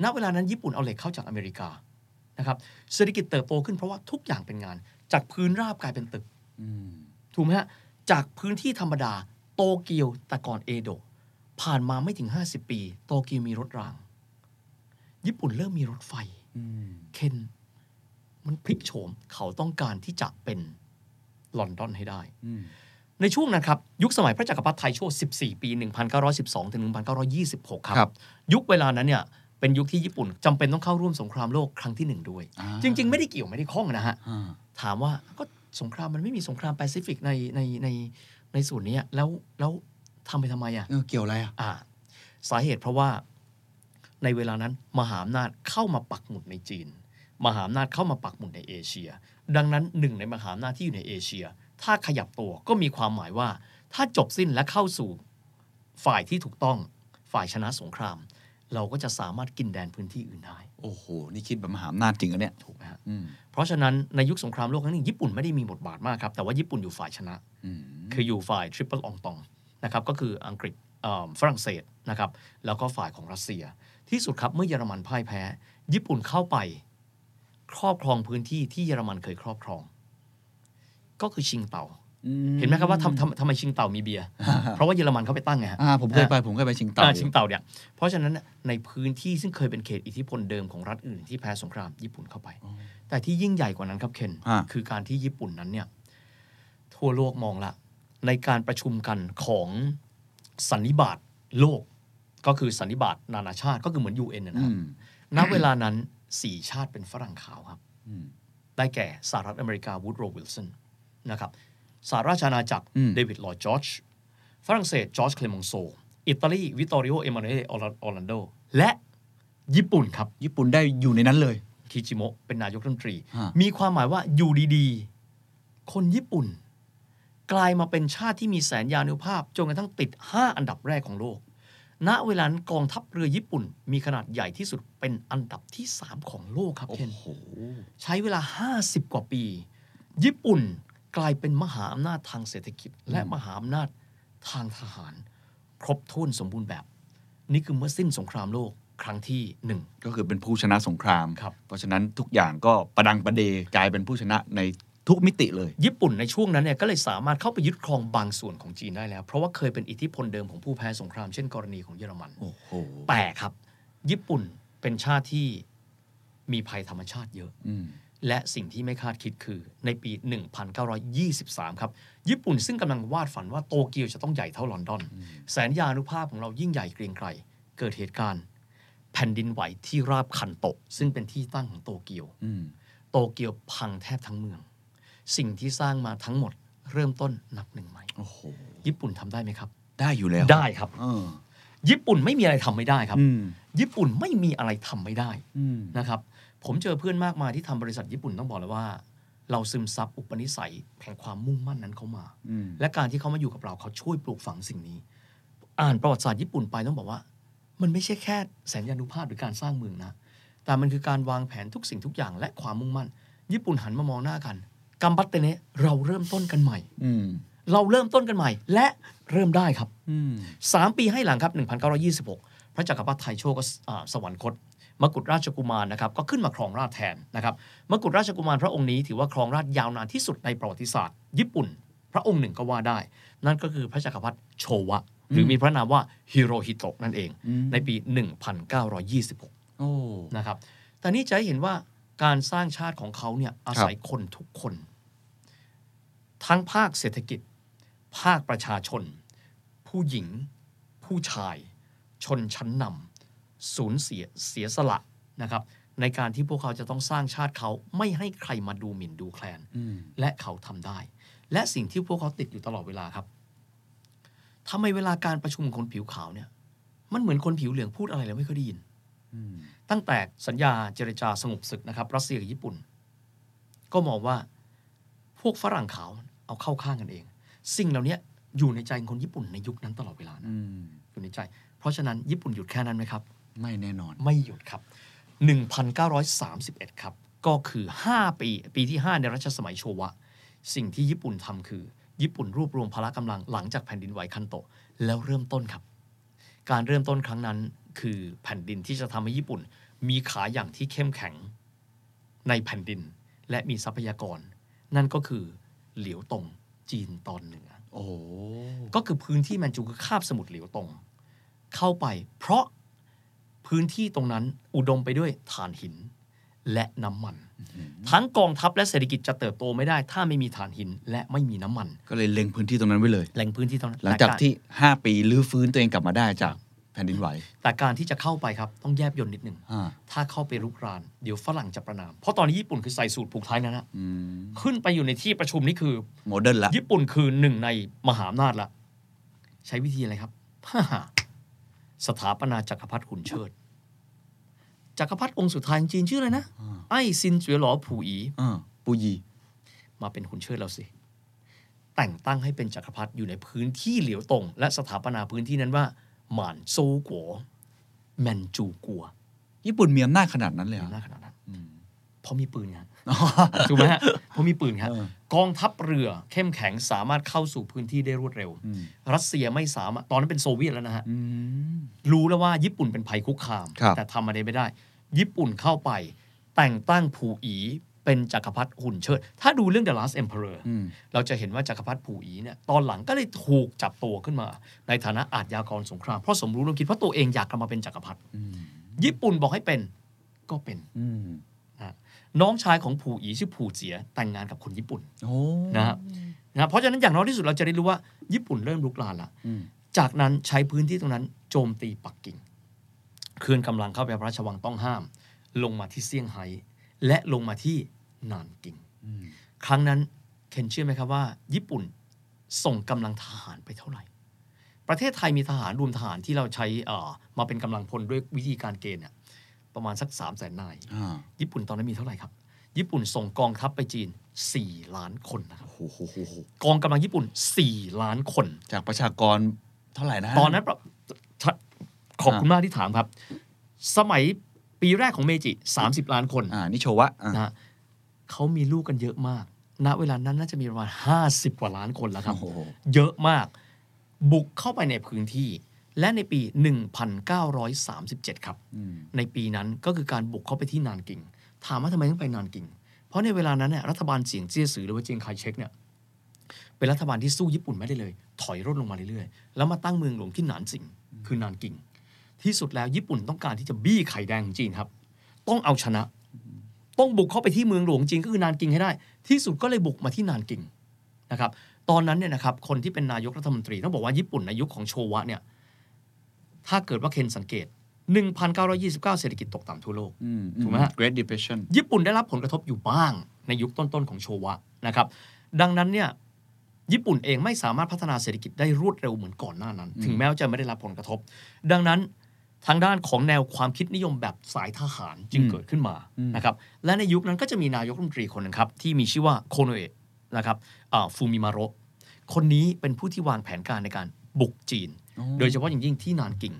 ณเวลานั้นญี่ปุ่นเอาเหล็กเข้าจากอเมริกานะครับเศรษฐกิจเติบโตขึ้นเพราะว่าทุกอย่างเป็นงาน จากพื้นราบกลายเป็นตึกอืมถูกไหมฮะจากพื้นที่ธรรมดา โตเกียวแต่ก่อนเอโดะผ่านมาไม่ถึง 50 ปี โตเกียวมีรถราง ญี่ปุ่นเริ่มมีรถไฟอืมเคนมันพลิกโฉมเขาต้องการที่จะเป็นลอนดอนให้ได้อืมในช่วงนั้นครับ ยุคสมัยพระจักรพรรดิไทโช14 ปี 1912 ถึง 1926 ครับครับยุคเวลานั้นเนี่ยเป็นยุคที่ญี่ปุ่นจำเป็นต้องเข้าร่วมสงครามโลกครั้งที่หนึ่งด้วยอ่าจริง ๆ ไม่ได้เกี่ยวไม่ได้ข้องนะฮะอ่า ถามว่าก็สงครามมันไม่มีสงครามแปซิฟิกในในในในส่วนนี้แล้วแล้วทำไปทำไมอะเออเกี่ยวอะไรอะอ่าสาเหตุเพราะว่าในเวลานั้นมหาอำนาจเข้ามาปักหมุดในจีน มหาอำนาจเข้ามาปักหมุดในเอเชีย ดังนั้นหนึ่งในมหาอำนาจที่อยู่ในเอเชีย ถ้าขยับตัวก็มีความหมายว่า ถ้าจบสิ้นและเข้าสู่ฝ่ายที่ถูกต้องฝ่ายชนะสงคราม เราก็จะสามารถกินแดนพื้นที่อื่นได้ โอ้โห นี่คิดแบบมหาอำนาจจริงอะเนี่ย ถูกไหมฮะอืมเพราะฉะนั้นในยุคสงครามโลกครั้งหนึ่งญี่ปุ่นไม่ได้มีบทบาทมากครับ แต่ว่าญี่ปุ่นอยู่ฝ่ายชนะ อืมคืออยู่ฝ่ายทริปเปิลอองตองนะครับก็คืออังกฤษเอิ่มฝรั่งเศสนะครับแล้วก็ฝ่ายของรัสเซีย ที่สุดครับเมื่อเยอรมันพ่ายแพ้ ญี่ปุ่นเข้าไป ครอบครองพื้นที่ที่เยอรมันเคยครอบครอง ก็คือชิงเต่า เห็นไหมครับว่าทำทำทำไมชิงเต่ามีเบียร์เพราะว่าเยอรมันเขาไปตั้งไงฮะอ่าผมเคยไปผมเคยไปชิงเต่าอ่าชิงเต่าเนี่ยเพราะฉะนั้นน่ะในพื้นที่ซึ่งเคยเป็นเขตอิทธิพลเดิมของรัฐอื่นที่แพ้สงครามญี่ปุ่นเข้าไป แต่ที่ยิ่งใหญ่กว่านั้นครับเคนอ่าคือการที่ญี่ปุ่นนั้นเนี่ยทั่วโลกมองละ ในการประชุมกันของสันนิบาตโลก ก็คือสันนิบาตนานาชาติก็คือเหมือน UN นะครับ อืมณเวลานั้นสี่ชาติเป็นฝรั่งขาวครับอืมได้แก่สหรัฐอเมริกาวูดโรวิลสันนะครับ สหราชอาณาจักรอืมเดวิดลอร์ดจอร์จฝรั่งเศสจอร์จเคลมองโซ อิตาลีวิตตอริโอเอมานูเอลออร์แลนโดและญี่ปุ่นครับ ญี่ปุ่นได้อยู่ในนั้นเลยคิจิโมะเป็นนายกรัฐมนตรีฮะมีความหมายว่าอยู่ดีๆ คนญี่ปุ่น กลายมาเป็นชาติที่มีแสนยานุภาพจนกระทั่งติด 5 อันดับแรกของโลก ณเวลานั้นกองทัพเรือญี่ปุ่น มีขนาดใหญ่ที่สุดเป็นอันดับที่ 3 ของโลกครับโอ้เคนโหใช้เวลา 50 กว่าปี ญี่ปุ่น กลายเป็นมหาอำนาจทางเศรษฐกิจ และมหาอำนาจทางทหาร ครบถ้วนสมบูรณ์แบบ นี่คือเมื่อสิ้นสงครามโลกครั้งที่หนึ่งก็คือเป็นผู้ชนะสงครามครับเพราะฉะนั้นทุกอย่างก็ประดังประเดกลายเป็นผู้ชนะในทุกมิติเลย ญี่ปุ่นในช่วงนั้นเนี่ยก็เลยสามารถเข้าไปยึดครองบางส่วนของจีนได้แล้ว เพราะว่าเคยเป็นอิทธิพลเดิมของผู้แพ้สงครามเช่นกรณีของเยอรมันโอ้โหแต่ครับ ญี่ปุ่นเป็นชาติที่มีภัยธรรมชาติเยอะอืม และสิ่งที่ไม่คาดคิดคือในปี 1923 ครับ ญี่ปุ่นซึ่งกำลังวาดฝันว่าโตเกียวจะต้องใหญ่เท่าลอนดอน แสนยานุภาพของเรายิ่งใหญ่เกรียงไกรเกิดเหตุการณ์ แผ่นดินไหวที่ราบคันโตะซึ่งเป็นที่ตั้งของโตเกียวอืมโโตเกียวพังแทบทั้งเมือง สิ่งที่สร้างมาทั้งหมดเริ่มต้นนับหนึ่งใหม่โอ้โหญี่ปุ่นทำได้ไหมครับ ได้อยู่แล้วได้ครับเออญี่ปุ่นไม่มีอะไรทำไม่ได้ครับอืมญี่ปุ่นไม่มีอะไรทำไม่ได้อืมนะครับ ผมเจอเพื่อนมากมายที่ทำบริษัทญี่ปุ่นต้องบอกเลยว่า เราซึมซับอุปนิสัยแห่งความมุ่งมั่นนั้นเขามาอืมและการที่เขามาอยู่กับเราเขาช่วยปลูกฝังสิ่งนี้ อ่านประวัติศาสตร์ญี่ปุ่นไปต้องบอกว่า มันไม่ใช่แค่แสนยานุภาพหรือการสร้างเมืองนะ แต่มันคือการวางแผนทุกสิ่งทุกอย่างและความมุ่งมั่น ญี่ปุ่นหันมามองหน้ากันกัมบัตเตเนะเราเริ่มต้นกันใหม่อืมเราเริ่มต้นกันใหม่ และเริ่มได้ครับอืมสามปีให้หลังครับ 1926 พระจักรพรรดิไทยโชก็อ่าสวรรคต มกุฎราชกุมารนะครับก็ขึ้นมาครองราชย์แทนนะครับมกุฎราชกุมารพระองค์นี้ถือว่าครองราชย์ยาวนานที่สุดในประวัติศาสตร์ญี่ปุ่น พระองค์หนึ่งก็ว่าได้ นั่นก็คือพระจักรพรรดิโชวะ หรือมีพระนามว่าฮิโรฮิโตะนั่นเอง ในปี 1926โอ้นะครับแต่นี่จะให้เห็นว่าการสร้างชาติของเขาเนี่ยอาศัยคนทุกคน ทั้งภาคเศรษฐกิจ ภาคประชาชน ผู้หญิง ผู้ชาย ชนชั้นนำ สูญเสียเสียสละนะครับ ในการที่พวกเขาจะต้องสร้างชาติเขาไม่ให้ใครมาดูหมิ่นดูแคลนอืมและเขาทำได้ และสิ่งที่พวกเขาติดอยู่ตลอดเวลาครับทำไมเวลาการประชุมคนผิวขาวเนี่ย มันเหมือนคนผิวเหลืองพูดอะไรแล้วไม่เคอยได้ยินอืมตั้งแต่สัญญาเจรจาสงบศึกนะครับ รัสเซียกับญี่ปุ่น ก็มองว่าพวกฝรั่งขาวเอาเข้าข้างกันเอง สิ่งเหล่านี้อยู่ในใจของคนญี่ปุ่นในยุคนั้นตลอดเวลานะอืมอยู่ในใจ เพราะฉะนั้นญี่ปุ่นหยุดแค่นั้นไหมครับ ไม่แน่นอน ไม่หยุดครับ 1931 ครับ ก็คือ 5 ปี ปีที่ 5 ในรัชสมัยโชวะ สิ่งที่ญี่ปุ่นทำคือ ญี่ปุ่นรวบรวมพละกำลังหลังจากแผ่นดินไหวคันโตะแล้วเริ่มต้นครับ การเริ่มต้นครั้งนั้นคือแผ่นดินที่จะทำให้ญี่ปุ่น มีขาอย่างที่เข้มแข็ง ในแผ่นดินและมีทรัพยากร นั่นก็คือเหลียวตงจีนตอนเหนือโอ้ก็คือพื้นที่แมนจูคือคาบสมุทรเหลียวตงเข้าไป เพราะ พื้นที่ตรงนั้นอุดมไปด้วยถ่านหินและน้ำมัน ทั้งกองทัพและเศรษฐกิจจะเติบโตไม่ได้ ถ้าไม่มีถ่านหินและไม่มีน้ำมัน ก็เลยเล็งพื้นที่ตรงนั้นไว้เลยแหล่งพื้นที่ตรงนั้นหลังจากแต่รที่ 5 ปีลื้อฟื้นตัวเองกลับมาได้จากแผ่นดินไหว แต่การที่จะเข้าไปครับต้องแยบยนต์นิดหนึ่งอ่าถ้าเข้าไปรุกราน เดี๋ยวฝรั่งจะประนาม เพราะตอนนี้ญี่ปุ่นคือใส่สูตรผูกไทยนะฮะอืมขึ้นไปอยู่ในที่ประชุมนี่คือ modern ละญี่ปุ่นคือหนึ่งในมหาอำนาจละใช้วิธีอะไรครับ สถาปนาจักรพรรดิหุ่นเชิดจักรพรรดิองค์สุดท้ายของจีนชื่ออะไรนะอ้ายซินเจวี๋ยหลัวผู่อี๋อ่าปูยีมาเป็นหุ่นเชิดเราสิ แต่งตั้งให้เป็นจักรพรรดิอยู่ในพื้นที่เหลียวตง และสถาปนาพื้นที่นั้นว่าหมานโซกัวแมนจูกัว ญี่ปุ่นมีอำนาจขนาดนั้นเลยเหรมีอหน้าขนาดนั้นอืมเพราะมีปืนครับ ถูกไหมฮะเพราะมีปืนครับเออกองทัพเรือเข้มแข็งสามารถเข้าสู่พื้นที่ได้รวดเร็วอืมรัสเซียไม่สามารถตอนนั้นเป็นโซเวียตแล้วนะฮะอืมรู้แล้วว่าญี่ปุ่นเป็นภัยคุกคามครับแต่ทำอะไรไม่ได้ ญี่ปุ่นเข้าไป แต่งตั้งผู่อีเป็นจักรพรรดิหุ่นเชิด ถ้าดูเรื่อง The Last Emperor อืมเราจะเห็นว่าจักรพรรดิผู่อีเนี่ยตอนหลังก็เลยถูกจับตัวขึ้นมา ในฐานะอาชญากรสงคราม เพราะสมรู้ร่วมคิดเพราะตัวเองอยากกลับมาเป็นจักรพรรดิอืมญี่ปุ่นบอกให้เป็นก็เป็นอืม นะน้องชายของผู่อีชื่อผู่เจียแต่งงานกับคนญี่ปุ่นโอ้นะฮะนะเพราะฉะนั้นอย่างน้อยที่สุดเราจะได้รู้ว่าญี่ปุ่นเริ่มลุกลานละอืมจากนั้นใช้พื้นที่ตรงนั้นโจมตีปักกิ่งเคลื่อนกำลังเข้าไปพระราชวังต้องห้าม ลงมาที่เซี่ยงไฮ้และลงมาที่นานกิงอืมครั้งนั้นเคนเชื่อไหมครับว่า ญี่ปุ่นส่งกำลังทหารไปเท่าไหร่ ประเทศไทยมีทหารรวมทหารที่เราใช้เอ่อมาเป็นกำลังพลด้วยวิธีการเกณฑ์เนี่ย ประมาณสัก3ามแสนนายอ่าญี่ปุ่นตอนนั้นมีเท่าไหร่ครับ ญี่ปุ่นส่งกองทัพไปจีน 4 ล้านคนนะครับโอ้โหโหโหกองกำลังญี่ปุ่น 4 ล้านคน จากประชากรเท่าไหร่นะ ตอนนั้นประทะขอบคุณมากที่ถามครับ สมัยปีแรกของเมจิ 30 ล้านคน อ่านี่โชวะอ่านะเขามีลูกกันเยอะมาก ณ เวลานั้นน่าจะมีประมาณ 50 กว่าล้านคนแล้วครับโอ้โหเยอะมาก บุกเข้าไปในพื้นที่ และในปี 1937 ครับอืมในปีนั้นก็คือการบุกเข้าไปที่นานกิง ถามว่าทำไมต้องไปนานกิง เพราะในเวลานั้นเนี่ยรัฐบาลเสียงเจี้ยสือหรือว่าเจียงไคเชกเนี่ยเป็นรัฐบาลที่สู้ญี่ปุ่นไม่ได้เลย ถอยร่นลงมาเรื่อยๆ แล้วมาตั้งเมืองหลวงที่หนานสิงคือนานกิง ที่สุดแล้วญี่ปุ่นต้องการที่จะบี้ไข่แดงของจีนครับ ต้องเอาชนะ ต้องบุกเข้าไปที่เมืองหลวงจีนก็คือนานกิงให้ได้ ที่สุดก็เลยบุกมาที่นานกิงนะครับ ตอนนั้นเนี่ยนะครับคนที่เป็นนายกรัฐมนตรีต้องบอกว่าญี่ปุ่นในยุคของโชวะเนี่ย ถ้าเกิดว่าเคนสังเกต 1929 เศรษฐกิจตกต่ำทั่วโลกอืมถูกไหมฮะ Great Depression ญี่ปุ่นได้รับผลกระทบอยู่บ้างในยุคต้น ๆ ของโชวะนะครับ ดังนั้นเนี่ยญี่ปุ่นเองไม่สามารถพัฒนาเศรษฐกิจได้รวดเร็วเหมือนก่อนหน้านั้น ถึงแม้ว่าจะไม่ได้รับผลกระทบ ดังนั้นทางด้านของแนวความคิดนิยมแบบสายทหารจึงอืมเกิดขึ้นมาอืมนะครับและในยุคนั้นก็จะมีนายกรัฐมนตรีคนหนึ่งครับ ที่มีชื่อว่าโคโนเอะนะครับฟูมิมาโรคนนี้เป็นผู้ที่วางแผนการในการบุกจีน โดยเฉพาะอย่างยิ่งที่นานกิง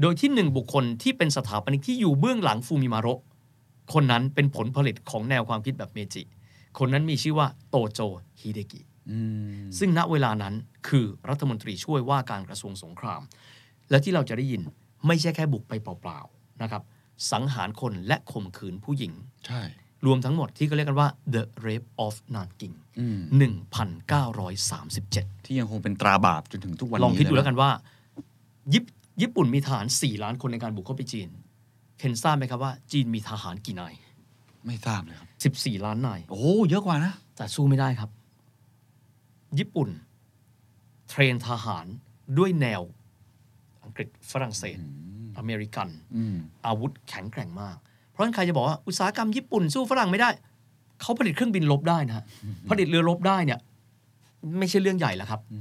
โดยที่หนึ่งบุคคลที่เป็นสถาปนิกที่อยู่เบื้องหลังฟูมิมาโระคนนั้นเป็นผลผลิตของแนวความคิดแบบเมจิ คนนั้นมีชื่อว่าโตโจฮิเดกิอืมซึ่งณเวลานั้นคือรัฐมนตรีช่วยว่าการกระทรวงสงคราม และที่เราจะได้ยินไม่ใช่แค่บุกไปเปล่าๆนะครับ สังหารคนและข่มขืนผู้หญิงใช่ รวมทั้งหมดที่เขาเรียกกันว่า the rape of Nanking อืม1937 ที่ยังคงเป็นตราบาปจนถึงทุกวันนี้ลองคิดดูเยะแล้วกันว่าญี่ปุ่นญี่ปุ่นมีทหาร 4 ล้านคนในการบุกเข้าไปจีน เคนทราบไหมครับว่าจีนมีทหารกี่นาย ไม่ทราบเลยครับ 14 ล้านนาย โอ้เยอะกว่านะ แต่สู้ไม่ได้ครับ ญี่ปุ่น เทรนทหารด้วยแนว อังกฤษฝรั่งเศส อเมริกันอืมอาวุธแข็งแกร่งมากเพ ราะฉะนั้นใครจะบอกว่าอุตสาหกรรมญี่ปุ่นสู้ฝรั่งไม่ได้ เขาผลิตเครื่องบินรบได้นะฮะผลิตเรือรบได้เนี่ย ไม่ใช่เรื่องใหญ่แล้วครับอื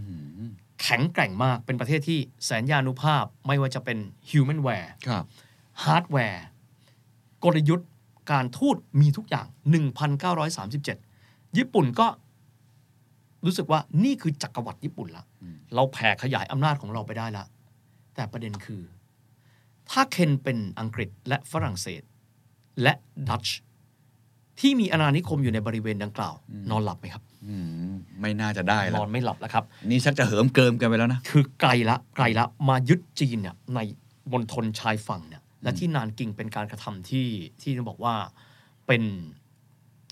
มแข็งแกร่งมากเป็นประเทศที่แสนยานุภาพไม่ว่าจะเป็น human w a r e ครับฮาร์ดแวร์กลยุทธ์การทูตมีทุกอย่าง 1937 ญี่ปุ่นก็รู้สึกว่านี่คือจักรวรรดิญี่ปุ่นละ เราแผ่ขยายอำนาจของเราไปได้ละ แต่ประเด็นคือ ถ้าเคนเป็นอังกฤษและฝรั่งเศส และดัตช์ที่มีอาณานิคมอยู่ในบริเวณดังกล่าว นอนหลับไหมครับอืมไม่น่าจะได้นแล้วอนไม่หลับแล้วครับ นี่ชักจะเหิมเกิมกันไปแล้วนะ คือไกลละไกลละมายึดจีนเนี่ยในบนทนชายฝั่งเนี่ยและที่นานกิงเป็นการกระทำที่ที่ต้องบอกว่าเป็น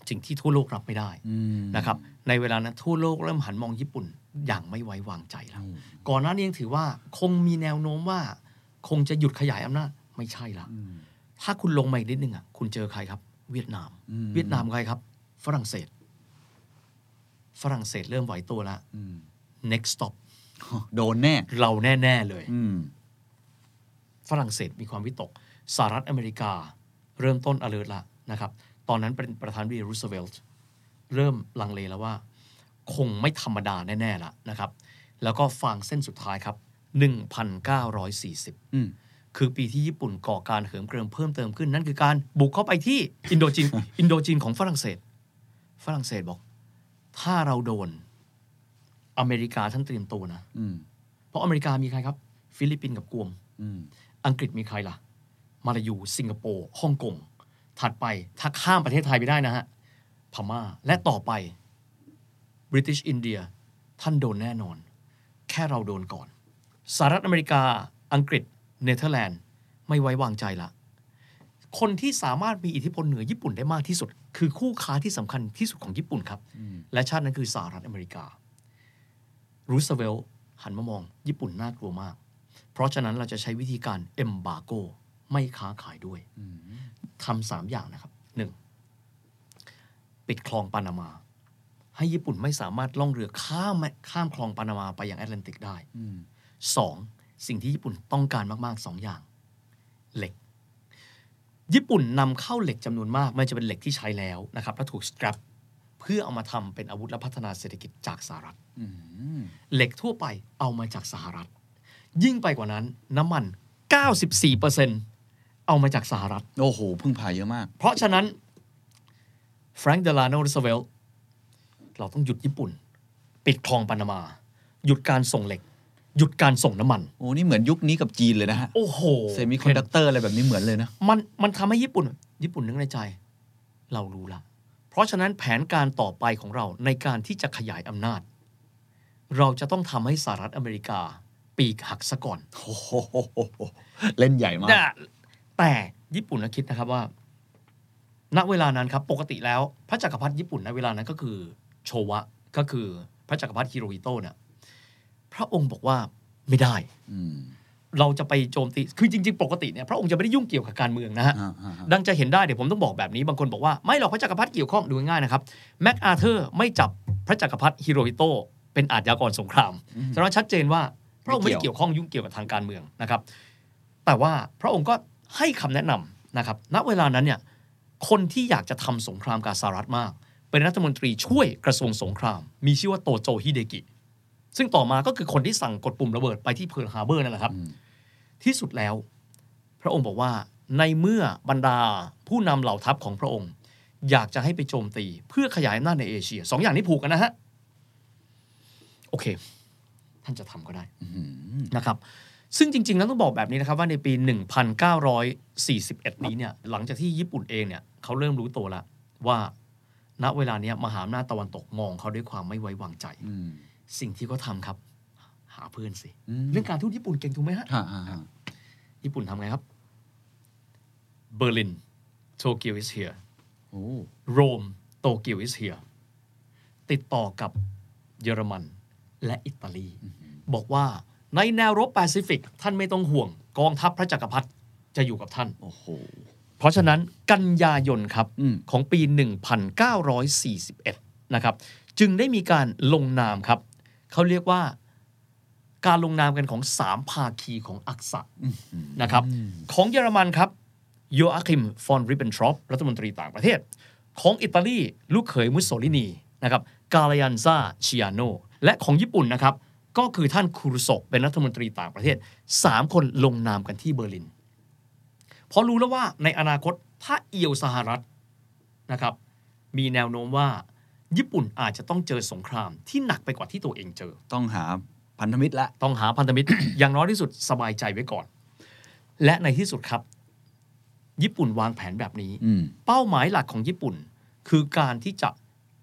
สิ่งที่ทั่วโลกรับไม่ได้อืมนะครับ ในเวลานั้นทั่วโลกเริ่มหันมองญี่ปุ่นอย่างไม่ไว้วางใจแล้วอืมก่อนหน้านี้ยังถือว่าคงมีแนวโน้มว่า คงจะหยุดขยายอำนาจไม่ใช่ละอืม ถ้าคุณลงมาอีกนิดนึงอะคุณเจอใครครับ เวียดนามอืมเวียดนามใครครับ ฝรั่งเศส ฝรั่งเศสเริ่มไหวตัวแล้วอืม next stop โดนแน่ เราแน่ ๆ เลยอืมฝรั่งเศสมีความวิตกสหรัฐอเมริกา เริ่มต้น alert ละนะครับ ตอนนั้นเป็นประธานาธิบดีรูสเวลต์เริ่มลังเลแล้วว่า คงไม่ธรรมดาแน่ ๆละนะครับ แล้วก็ฟางเส้นสุดท้ายครับ 1940อืม คือปีที่ญี่ปุ่นก่อการเหิมเกริมเพิ่มเติมขึ้นนั่นคือการบุกเข้าไปที่อินโดจีนอินโดจีนของฝรั่งเศส ฝรั่งเศสบอก ถ้าเราโดน อเมริกาท่านเตรียมตัวนะอืมเพราะอเมริกามีใครครับ ฟิลิปปินส์กับกวมอืมอังกฤษมีใครล่ะ มาลายูสิงคโปร์ฮ่องกงถัดไปถ้าข้ามประเทศไทยไปได้นะฮะพม่าและต่อไปบริ t ิชอินเดียท่านโดนแน่นอน แค่เราโดนก่อนสหรัฐอเมริกาอังกฤษ เนเธอร์แลนด์ไม่ไว้วางใจละ คนที่สามารถมีอิทธิพลเหนือญี่ปุ่นได้มากที่สุด คือคู่ค้าที่สำคัญที่สุดของญี่ปุ่นครับอืมและชาตินั้นคือสหรัฐอเมริกา รูสเวลต์หันมามองญี่ปุ่นน่ากลัวมาก เพราะฉะนั้นเราจะใช้วิธีการ embargo ไม่ค้าขายด้วยอืมทำสามอย่างนะครับหนึ่งปิดคลองปานามา ให้ญี่ปุ่นไม่สามารถล่องเรือข้ามข้ามคลองปานามาไปยังแอตแลนติกได้อืมสอง สิ่งที่ญี่ปุ่นต้องการมากๆสองอย่าง เหล็ก ญี่ปุ่นนำเข้าเหล็กจำนวนมากไม่ว่าจะเป็นเหล็กที่ใช้แล้วนะครับและถูกสครับเพื่อเอามาทำเป็นอาวุธและพัฒนาเศรษฐกิจจากสหรัฐอืมเหล็กทั่วไปเอามาจากสหรัฐ ยิ่งไปกว่านั้นน้ำมัน 94%เอามาจากสหรัฐ โอ้โห พึ่งพาเยอะมาก เพราะฉะนั้นแฟรงค์เดลาโนรูสเวลต์เราต้องหยุดญี่ปุ่น ปิดคลองปานามา หยุดการส่งเหล็ก หยุดการส่งน้ำมัน โอ้นี่เหมือนยุคนี้กับจีนเลยนะฮะ โอ้โหเซมิคอนดักเตอร์อะไรแบบนี้เหมือนเลยนะ มันมันทำให้ญี่ปุ่น ญี่ปุ่นนึกในใจ เรารู้ละ เพราะฉะนั้นแผนการต่อไปของเราในการที่จะขยายอำนาจ เราจะต้องทำให้สหรัฐอเมริกา ปีกหักซะก่อนโอ้โหเล่นใหญ่มากแต่แต่ญี่ปุ่นนะคิดนะครับว่า ณเวลานั้นครับ ปกติแล้ว พระจักรพรรดิญี่ปุ่นในเวลานั้นก็คือ โชวะก็คือพระจักรพรรดิฮิโรฮิโตะเนี่ยพ ระองค์บอกว่าไม่ได้อืมเราจะไปโจมตีคือจริง ๆ ปกติเนี่ยพระองค์จะไม่ได้ยุ่งเกี่ยวกับการเมืองนะฮะอ่าอ่าอ่าดังจะเห็นได้เดี๋ยวผมต้องบอกแบบนี้บางคนบอกว่าไม่หรอกพระจักรพรรดิเกี่ยวข้องดูง่ายๆนะครับแม็กอาเธอร์ไม่จับพระจักรพรรดิฮิโรฮิโตะเป็นอาชญากรสงครามแสดงว่าชัดเจนว่าพระองค์ไม่ได้เกี่ยวข้องยุ่งเกี่ยวกับทางการเมืองนะครับ แต่ว่าพระองค์ก็ให้คำแนะนำนะครับ ณเวลานั้นเนี่ยคนที่อยากจะทำสงครามกับสหรัฐมาก เป็นรัฐมนตรีช่วยกระทรวงสงคราม มีชื่อว่าโตโจฮิเดกิ ซึ่งต่อมาก็คือคนที่สั่งกดปุ่มระเบิดไปที่เพิร์ลฮาร์เบอร์นั่นแหละครับ ที่สุดแล้ว พระองค์บอกว่าในเมื่อบรรดาผู้นำเหล่าทัพของพระองค์ อยากจะให้ไปโจมตี เพื่อขยายอำนาจในเอเชียสองอย่างนี้ผูกกันนะฮะโอเค ท่านจะทำก็ได้นะครับ ซึ่งจริงๆแล้วต้องบอกแบบนี้นะครับ ว่าในปี 1941 นี้เนี่ย หลังจากที่ญี่ปุ่นเองเนี่ยเขาเริ่มรู้ตัวแล้วว่าณเวลาเนี้ยมหาอำนาจตะวันตกมองเขาด้วยความไม่ไว้วางใจอืม สิ่งที่เขาทำครับ หาเพื่อนสิอืมเรื่องการทูตญี่ปุ่นเก่งถูกไหมฮะฮะฮะฮะญี่ปุ่นทำไงครับเบอร์ลินโตเกียว is here โอ้โรมโตเกียว is here ติดต่อกับเยอรมันและอิตาลี บอกว่าในแนวรบแปซิฟิก ท่านไม่ต้องห่วง กองทัพพระจักรพรรดิจะอยู่กับท่านโอ้โหเพราะฉะนั้นกันยายนครับอืมของปี 1941 นะครับ จึงได้มีการลงนามครับ เขาเรียกว่าการลงนามกันของสามภาคีของอักษะนะครับ ของเยอรมันครับโยอาคิมฟอนริบเบนทรอปรัฐมนตรีต่างประเทศ ของอิตาลีลูกเขยมุสโสลินีนะครับกาลยันซาชิอาโนและของญี่ปุ่นนะครับ ก็คือท่านคูรุโซะเป็นรัฐมนตรีต่างประเทศ 3 คนลงนามกันที่เบอร์ลินเพราะรู้แล้วว่าในอนาคตถ้าเอียวสหรัฐนะครับ มีแนวโน้มว่า ญี่ปุ่นอาจจะต้องเจอสงครามที่หนักไปกว่าที่ตัวเองเจอ ต้องหาพันธมิตรละ ต้องหาพันธมิตร อย่างน้อยที่สุดสบายใจไว้ก่อน และในที่สุดครับ ญี่ปุ่นวางแผนแบบนี้ อืม เป้าหมายหลักของญี่ปุ่น คือการที่จะ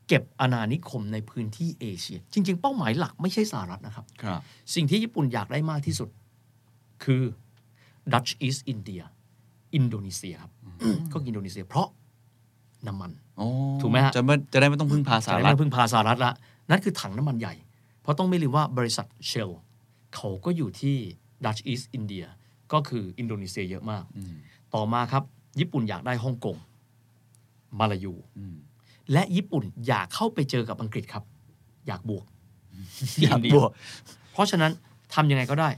เก็บอาณานิคมในพื้นที่เอเชีย จริง ๆ เป้าหมายหลักไม่ใช่สหรัฐนะครับ ครับ สิ่งที่ญี่ปุ่นอยากได้มากที่สุด คือ Dutch East India อินโดนีเซียครับ ก็อินโดนีเซียเพราะน้ำมันโอ้ ถูกไหมฮะจะไม่จะได้ไม่ต้องพึ่งพาสจะหได้รัฐไม่พึ่งพาสหรัฐละนั่นคือถังน้ำมันใหญ่ เพราะต้องไม่ลืมว่าบริษัทเชลเขาก็อยู่ที่ Dutch East India ก็คืออินโดนีเซียเยอะมาก ต่อมาครับ ญี่ปุ่นอยากได้ฮ่องกงมาลายูและญี่ปุ่นอยากเข้าไปเจอกับอังกฤษครับ อยากบวกที่อยากอินเดียบวก เพราะฉะนั้นทำยังไงก็ได้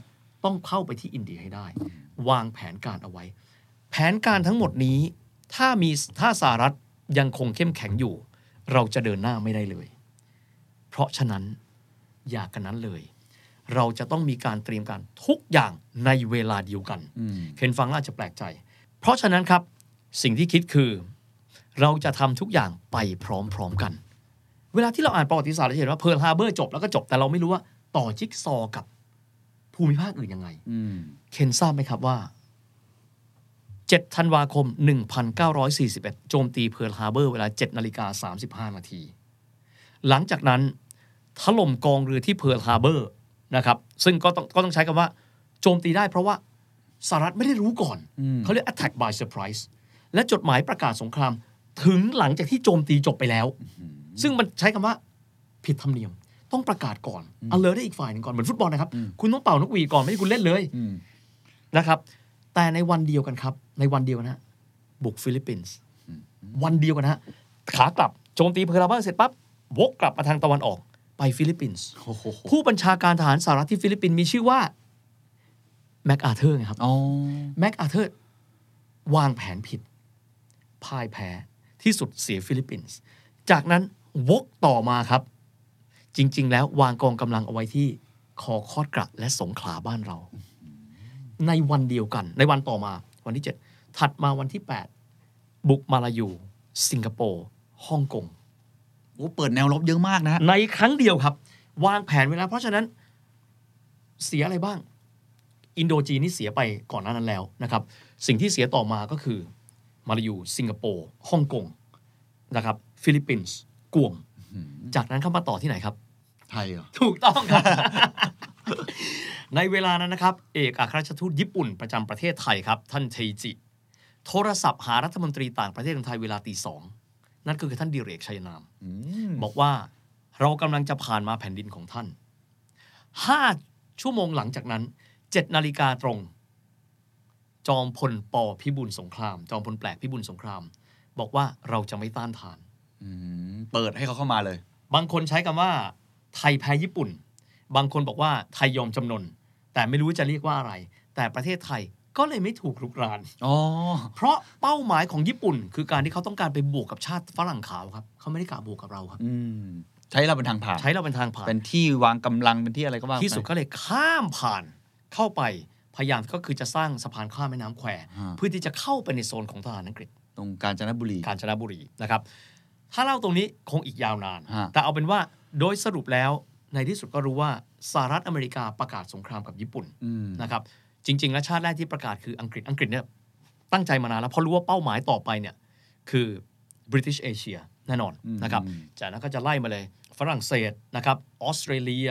ต้องเข้าไปที่อินเดียให้ได้ วางแผนการเอาไว้ แผนการทั้งหมดนี้ ถ้ามีถ้าสหรัฐ ยังคงเข้มแข็งอยู่ เราจะเดินหน้าไม่ได้เลย เพราะฉะนั้นอย่ากระนั้นเลย เราจะต้องมีการเตรียมการทุกอย่างในเวลาเดียวกันอืมเคนฟังแล้วอาจจะแปลกใจ เพราะฉะนั้นครับสิ่งที่คิดคือ เราจะทำทุกอย่างไปพร้อมๆกัน เวลาที่เราอ่านประวัติศาสตร์เราจะเห็นว่าเพิร์ลฮาร์เบอร์จบแล้วก็จบแต่เราไม่รู้ว่าต่อจิ๊กซอว์กับภูมิภาคอื่นยังไงอืมเคนทราบไหมครับว่า 7ธันวาคม 1941 โจมตีเพิร์ลฮาร์เบอร์เวลา7นาฬิกา35 นาที หลังจากนั้นถล่มกองเรือที่เพิร์ลฮาร์เบอร์นะครับซึ่งก็ต้องก็ต้องใช้คำว่า โจมตีได้เพราะว่าสหรัฐไม่ได้รู้ก่อน เขาเรียก attack by surprise และจดหมายประกาศสงคราม ถึงหลังจากที่โจมตีจบไปแล้ว ซึ่งมันใช้คำว่าผิดธรรมเนียมต้องประกาศก่อน alert ได้อีกฝ่ายหนึ่งก่อน เหมือนฟุตบอลนะครับ คุณต้องเป่านกหวีดก่อน ไม่ใช่คุณเล่นเลยอืมนะครับ แต่ในวันเดียวกันครับ ในวันเดียวกันฮะบุกฟิลิปปินส์วันเดียวกันฮะขากลับโจมตีเพิร์ลฮาร์เบอร์เสร็จปั๊บวกกลับมาทางตะวันออกไปฟิลิปปินส์โอ้โหผู้บัญชาการทหารสหรัฐที่ฟิลิปปินส์มีชื่อว่าแม็กอาเธอร์ไงครับอ๋อแม็กอาเธอร์วางแผนผิดพ่ายแพ้ที่สุดเสียฟิลิปปินส์จากนั้นวกต่อมาครับ จริง ๆ แล้ววางกองกำลังเอาไว้ที่คอคอดกระและสงขลาบ้านเรา ในวันเดียวกัน ในวันต่อมาวันที่7 ถัดมาวันที่ 8 บุกมาลายู สิงคโปร์ฮ่องกงโอ้เปิดแนวรบเยอะมากนะ ในครั้งเดียวครับ วางแผนไว้แล้วเพราะฉะนั้นเสียอะไรบ้าง อินโดจีนนี่เสียไปก่อนหน้านั้นแล้วนะครับ สิ่งที่เสียต่อมาก็คือมาลายู สิงคโปร์ฮ่องกงนะครับ ฟิลิปปินส์กวมจากนั้นเข้ามาต่อที่ไหนครับ ไทยเหรอ ถูกต้องครับ ในเวลานั้นนะครับ เอกอัครราชทูตญี่ปุ่นประจำประเทศไทยครับ ท่านเทจิ โทรศัพท์หารัฐมนตรีต่างประเทศของไทยเวลาตีสองนั่นก็คือท่านดิเรกชัยนามอืมบอกว่าเรากำลังจะผ่านมาแผ่นดินของท่านห้าชั่วโมงหลังจากนั้นเจ็ดนาฬิกาตรง จอมพลปพิบูลสงคราม จอมพลแปลกพิบูลสงคราม บอกว่าเราจะไม่ต้านทานอืมเปิดให้เขาเข้ามาเลย บางคนใช้คำว่า ไทยแพ้ญี่ปุ่น บางคนบอกว่าไทยยอมจำนนแต่ไม่รู้จะเรียกว่าอะไร แต่ประเทศไทย ก็เลยไม่ถูกลุกรานอ๋อเพราะเป้าหมายของญี่ปุ่น คือการที่เขาต้องการไปบวกกับชาติฝรั่งขาวครับเขาไม่ได้กะบวกกับเราครับอืมใช้เราเป็นทางผ่าน ใช้เราเป็นทางผ่าน เป็นที่วางกำลังเป็นที่อะไรก็ว่าไปที่สุดก็เลยข้ามผ่านเข้าไปพยายามก็คือจะสร้างสะพานข้ามแม่น้ำแควฮะเพื่อที่จะเข้าไปในโซนของทหารอังกฤษ ตรงกาญจนบุรีกาญจนบุรีนะครับ ถ้าเล่าตรงนี้คงอีกยาวนานฮะแต่เอาเป็นว่าโดยสรุปแล้วในที่สุดก็รู้ว่าสหรัฐอเมริกาประกาศสงครามกับญี่ปุ่นอืมนะครับ จริง ๆ แล้วชาติแรกที่ประกาศคืออังกฤษอังกฤษเนี่ยตั้งใจมานานแล้วเพราะรู้ว่าเป้าหมายต่อไปเนี่ยคือ British Asia แน่นอนอืมนะครับอืมจากนั้นก็จะไล่มาเลยฝรั่งเศสนะครับออสเตรเลีย